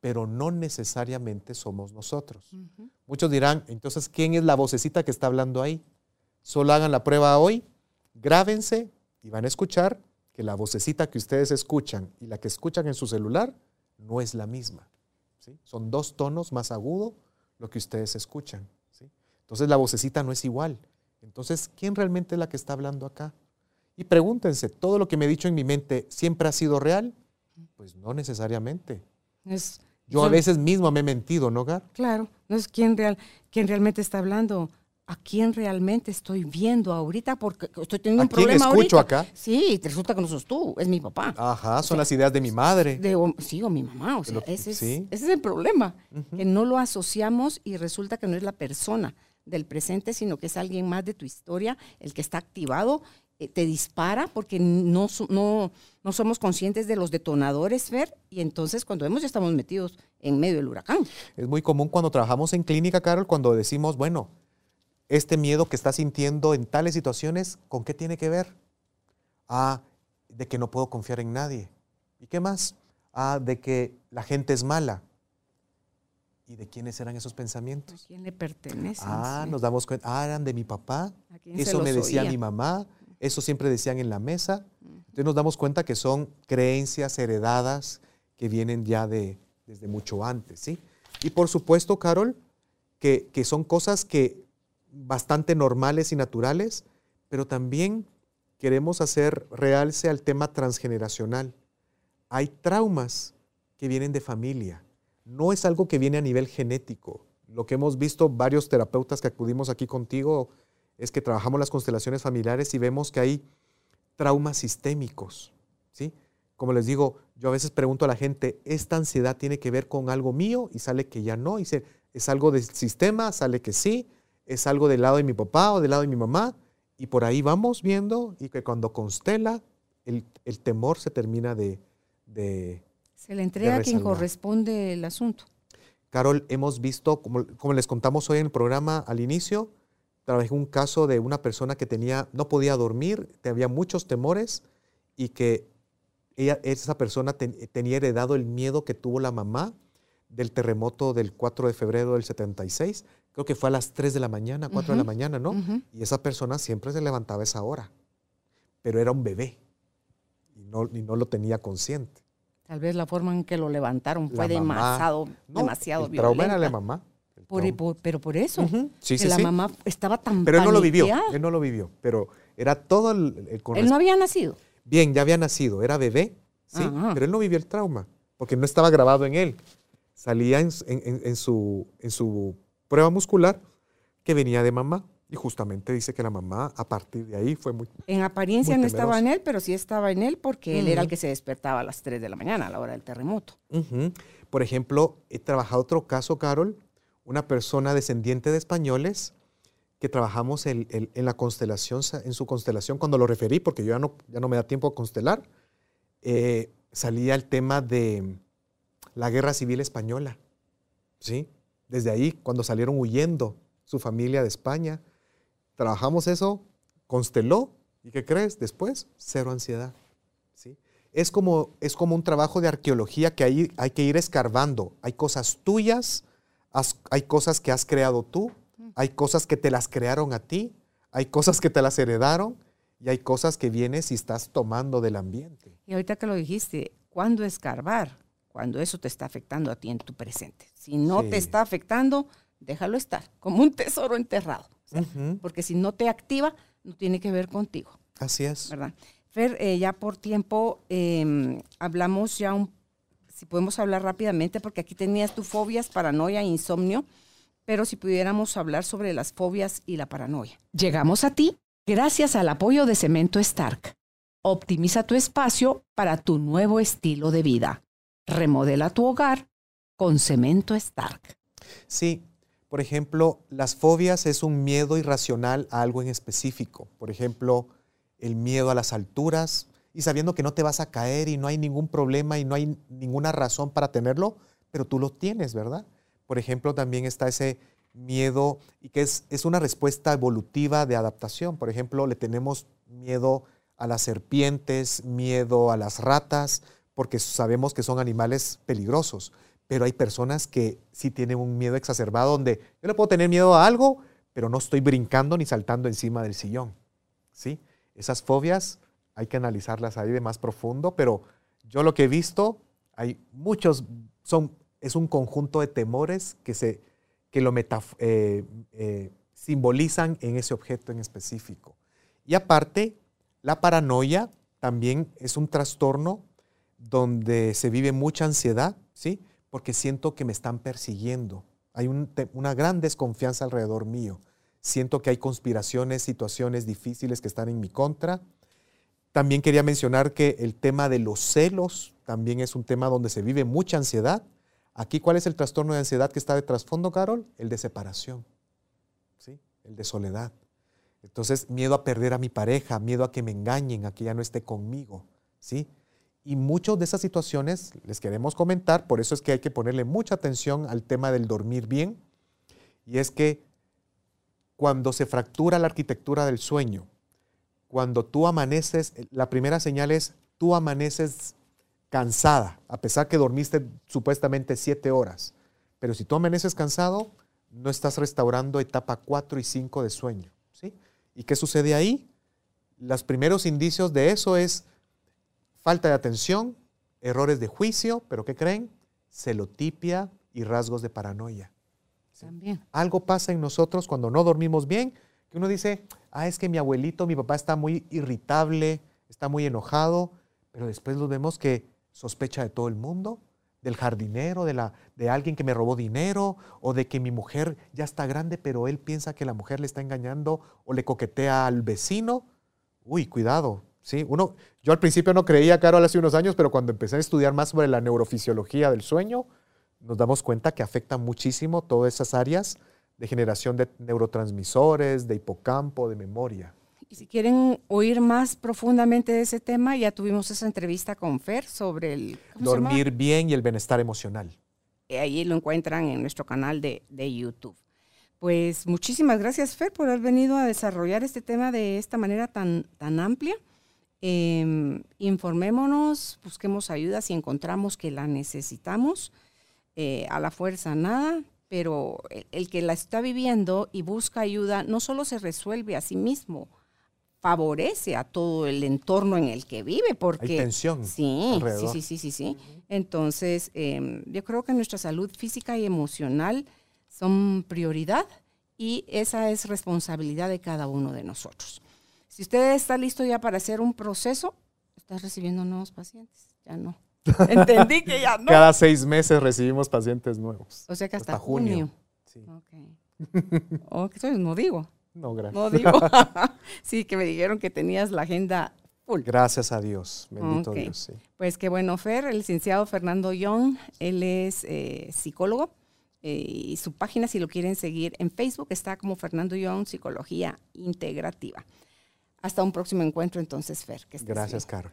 pero no necesariamente somos nosotros. Muchos dirán, entonces, ¿quién es la vocecita que está hablando ahí? Solo hagan la prueba hoy, grábense y van a escuchar que la vocecita que ustedes escuchan y la que escuchan en su celular no es la misma. ¿sí? Son dos tonos más agudo lo que ustedes escuchan. ¿sí? Entonces la vocecita no es igual. Entonces, ¿quién realmente es la que está hablando acá? Y pregúntense, ¿todo lo que me he dicho en mi mente siempre ha sido real? Pues no necesariamente. Es, Yo a veces mismo me he mentido, ¿no, Gar? Claro, no es quién, real, quién realmente está hablando a quién realmente estoy viendo ahorita porque estoy teniendo un problema quién escucho acá? Sí, resulta que no sos tú, es mi papá. Ajá, son las ideas de mi madre. sí, o mi mamá, o sea, ese, es, ese, es, el problema, que no lo asociamos y resulta que no es la persona del presente, sino que es alguien más de tu historia, el que está activado, te dispara porque no, no, no somos conscientes de los detonadores, Fer, y entonces cuando vemos ya estamos metidos en medio del huracán. Es muy común cuando trabajamos en clínica, Carol, cuando decimos, bueno, este miedo que estás sintiendo en tales situaciones, ¿con qué tiene que ver? Ah, de que no puedo confiar en nadie. ¿Y qué más? Ah, de que la gente es mala. ¿Y de quiénes eran esos pensamientos? ¿A quién le pertenecen? Ah, nos damos cuenta. Ah, eran de mi papá. Eso me decía mi mamá. Eso siempre decían en la mesa. Entonces nos damos cuenta que son creencias heredadas que vienen ya de, desde mucho antes. ¿sí? Y por supuesto, Carol, que, que son cosas que bastante normales y naturales, pero también queremos hacer realce al tema transgeneracional. Hay traumas que vienen de familia, no es algo que viene a nivel genético. Lo que hemos visto varios terapeutas que acudimos aquí contigo es que trabajamos las constelaciones familiares y vemos que hay traumas sistémicos, ¿sí? Como les digo, yo a veces pregunto a la gente, ¿esta ansiedad tiene que ver con algo mío? Y sale que ya no. Y dice, ¿es algo del sistema? Sale que sí. ¿Es algo del lado de mi papá o del lado de mi mamá? Y por ahí vamos viendo y que cuando constela, el, temor se termina de, Se le entrega a quien corresponde el asunto. Carol, hemos visto, como, como, les contamos hoy en el programa al inicio, trabajé un caso de una persona que tenía, no podía dormir, tenía muchos temores y que ella, esa persona tenía heredado el miedo que tuvo la mamá del terremoto del 4 de febrero del 76. Creo que fue a las 3 de la mañana, 4 de la mañana, ¿no? Y esa persona siempre se levantaba a esa hora, pero era un bebé y no, y no lo tenía consciente. Tal vez la forma en que lo levantaron fue demasiado, no, demasiado el trauma era la mamá. Pero por eso, que la mamá estaba tan Pero él no lo vivió, él no lo vivió, pero era todo el... él no había nacido. Bien, ya había nacido, era bebé, sí, pero él no vivió el trauma, porque no estaba grabado en él. Salía en, su, en su prueba muscular que venía de mamá. Y justamente dice que la mamá a partir de ahí fue muy... En apariencia no estaba en él, pero sí estaba en él porque él era el que se despertaba a las 3 de la mañana, a la hora del terremoto. Por ejemplo, he trabajado otro caso, Carol, una persona descendiente de españoles que trabajamos en, la constelación, en su constelación, cuando lo referí, porque yo ya no, ya no me da tiempo a constelar, eh, salía el tema de la guerra civil española. ¿sí? Desde ahí, cuando salieron huyendo su familia de España, trabajamos eso, consteló, ¿y qué crees? Después, cero ansiedad. ¿sí? Es, como, es como un trabajo de arqueología que hay, hay que ir escarbando. Hay cosas tuyas, hay cosas que has creado tú, hay cosas que te las crearon a ti, hay cosas que te las heredaron y hay cosas que vienes y estás tomando del ambiente. Y ahorita que lo dijiste, ¿cuándo escarbar? Cuando eso te está afectando a ti en tu presente. Si no te está afectando, déjalo estar, como un tesoro enterrado. Porque si no te activa, no tiene que ver contigo. Así es. ¿Verdad? Fer, eh, ya por tiempo em, hablamos ya un, si podemos hablar rápidamente, porque aquí tenías tu fobias, paranoia, insomnio pero si pudiéramos hablar sobre las fobias y la paranoia. Llegamos a ti gracias al apoyo de Cemento Stark. Optimiza tu espacio para tu nuevo estilo de vida. Remodela tu hogar con Cemento Stark. Sí, por ejemplo, las fobias es un miedo irracional a algo en específico. Por ejemplo, el miedo a las alturas y sabiendo que no te vas a caer y no hay ningún problema y no hay ninguna razón para tenerlo, pero tú lo tienes, ¿verdad? Por ejemplo, también está ese miedo y que es, es una respuesta evolutiva de adaptación. Por ejemplo, le tenemos miedo a las serpientes, miedo a las ratas, porque sabemos que son animales peligrosos. Pero hay personas que sí tienen un miedo exacerbado donde yo le puedo tener miedo a algo, pero no estoy brincando ni saltando encima del sillón. ¿Sí? Esas fobias hay que analizarlas ahí de más profundo, pero yo lo que he visto, hay muchos, son es un conjunto de temores que, se, que lo eh, eh, simbolizan en ese objeto en específico. Y aparte, la paranoia también es un trastorno donde se vive mucha ansiedad, ¿sí? Porque siento que me están persiguiendo. Hay una gran desconfianza alrededor mío. Siento que hay conspiraciones, situaciones difíciles que están en mi contra. También quería mencionar que el tema de los celos también es un tema donde se vive mucha ansiedad Aquí, ¿cuál es el trastorno de ansiedad que está de trasfondo, Carol? El de separación, ¿sí? el de soledad. Entonces, miedo a perder a mi pareja, miedo a que me engañen, a que ya no esté conmigo. ¿sí? Y muchas de esas situaciones les queremos comentar, por eso es que hay que ponerle mucha atención al tema del dormir bien. Y es que cuando se fractura la arquitectura del sueño, cuando tú amaneces, la primera señal es tú amaneces cansada, a pesar que dormiste supuestamente siete horas. Pero si tú amaneces cansado, no estás restaurando etapa 4 y 5 de sueño. ¿sí? ¿Y qué sucede ahí? Los primeros indicios de eso es falta de atención, errores de juicio, pero ¿qué creen? Celotipia y rasgos de paranoia. También. Algo pasa en nosotros cuando no dormimos bien, que uno dice, ah, es que mi abuelito, mi papá está muy irritable, está muy enojado, pero después lo vemos que sospecha de todo el mundo, del jardinero, de, la, de alguien que me robó dinero o de que mi mujer ya está grande, pero él piensa que la mujer le está engañando o le coquetea al vecino. Uy, cuidado. Sí, uno, yo al principio no creía, Carol, hace unos años, pero cuando empecé a estudiar más sobre la neurofisiología del sueño, nos damos cuenta que afecta muchísimo todas esas áreas de generación de neurotransmisores, de hipocampo, de memoria. Y si quieren oír más profundamente de ese tema, ya tuvimos esa entrevista con Fer sobre el... Dormir bien y el bienestar emocional. ahí lo encuentran en nuestro canal de, YouTube. Pues muchísimas gracias, Fer, por haber venido a desarrollar este tema de esta manera tan, tan amplia. Em, informémonos, busquemos ayuda si encontramos que la necesitamos. Eh, a la fuerza nada, pero el, que la está viviendo y busca ayuda no solo se resuelve a sí mismo, favorece a todo el entorno en el que vive, porque... Hay tensión sí, sí, sí, sí, sí, Entonces, em, yo creo que nuestra salud física y emocional son prioridad y esa es responsabilidad de cada uno de nosotros. Si usted está listo ya para hacer un proceso, está recibiendo nuevos pacientes, ya no. *laughs* Entendí que ya no. Cada seis meses recibimos pacientes nuevos. O sea que hasta, junio. Sí. Ok. entonces no digo. No, gracias. No digo. *laughs* sí, que me dijeron que tenías la agenda full. Gracias a Dios. Bendito Dios. Sí. Pues qué bueno, Fer, el licenciado Fernando Young, él es eh, psicólogo. Eh, y su página, si lo quieren seguir en Facebook, está como Fernando Young, Psicología Integrativa. Hasta un próximo encuentro entonces, Fer. Gracias, Carol.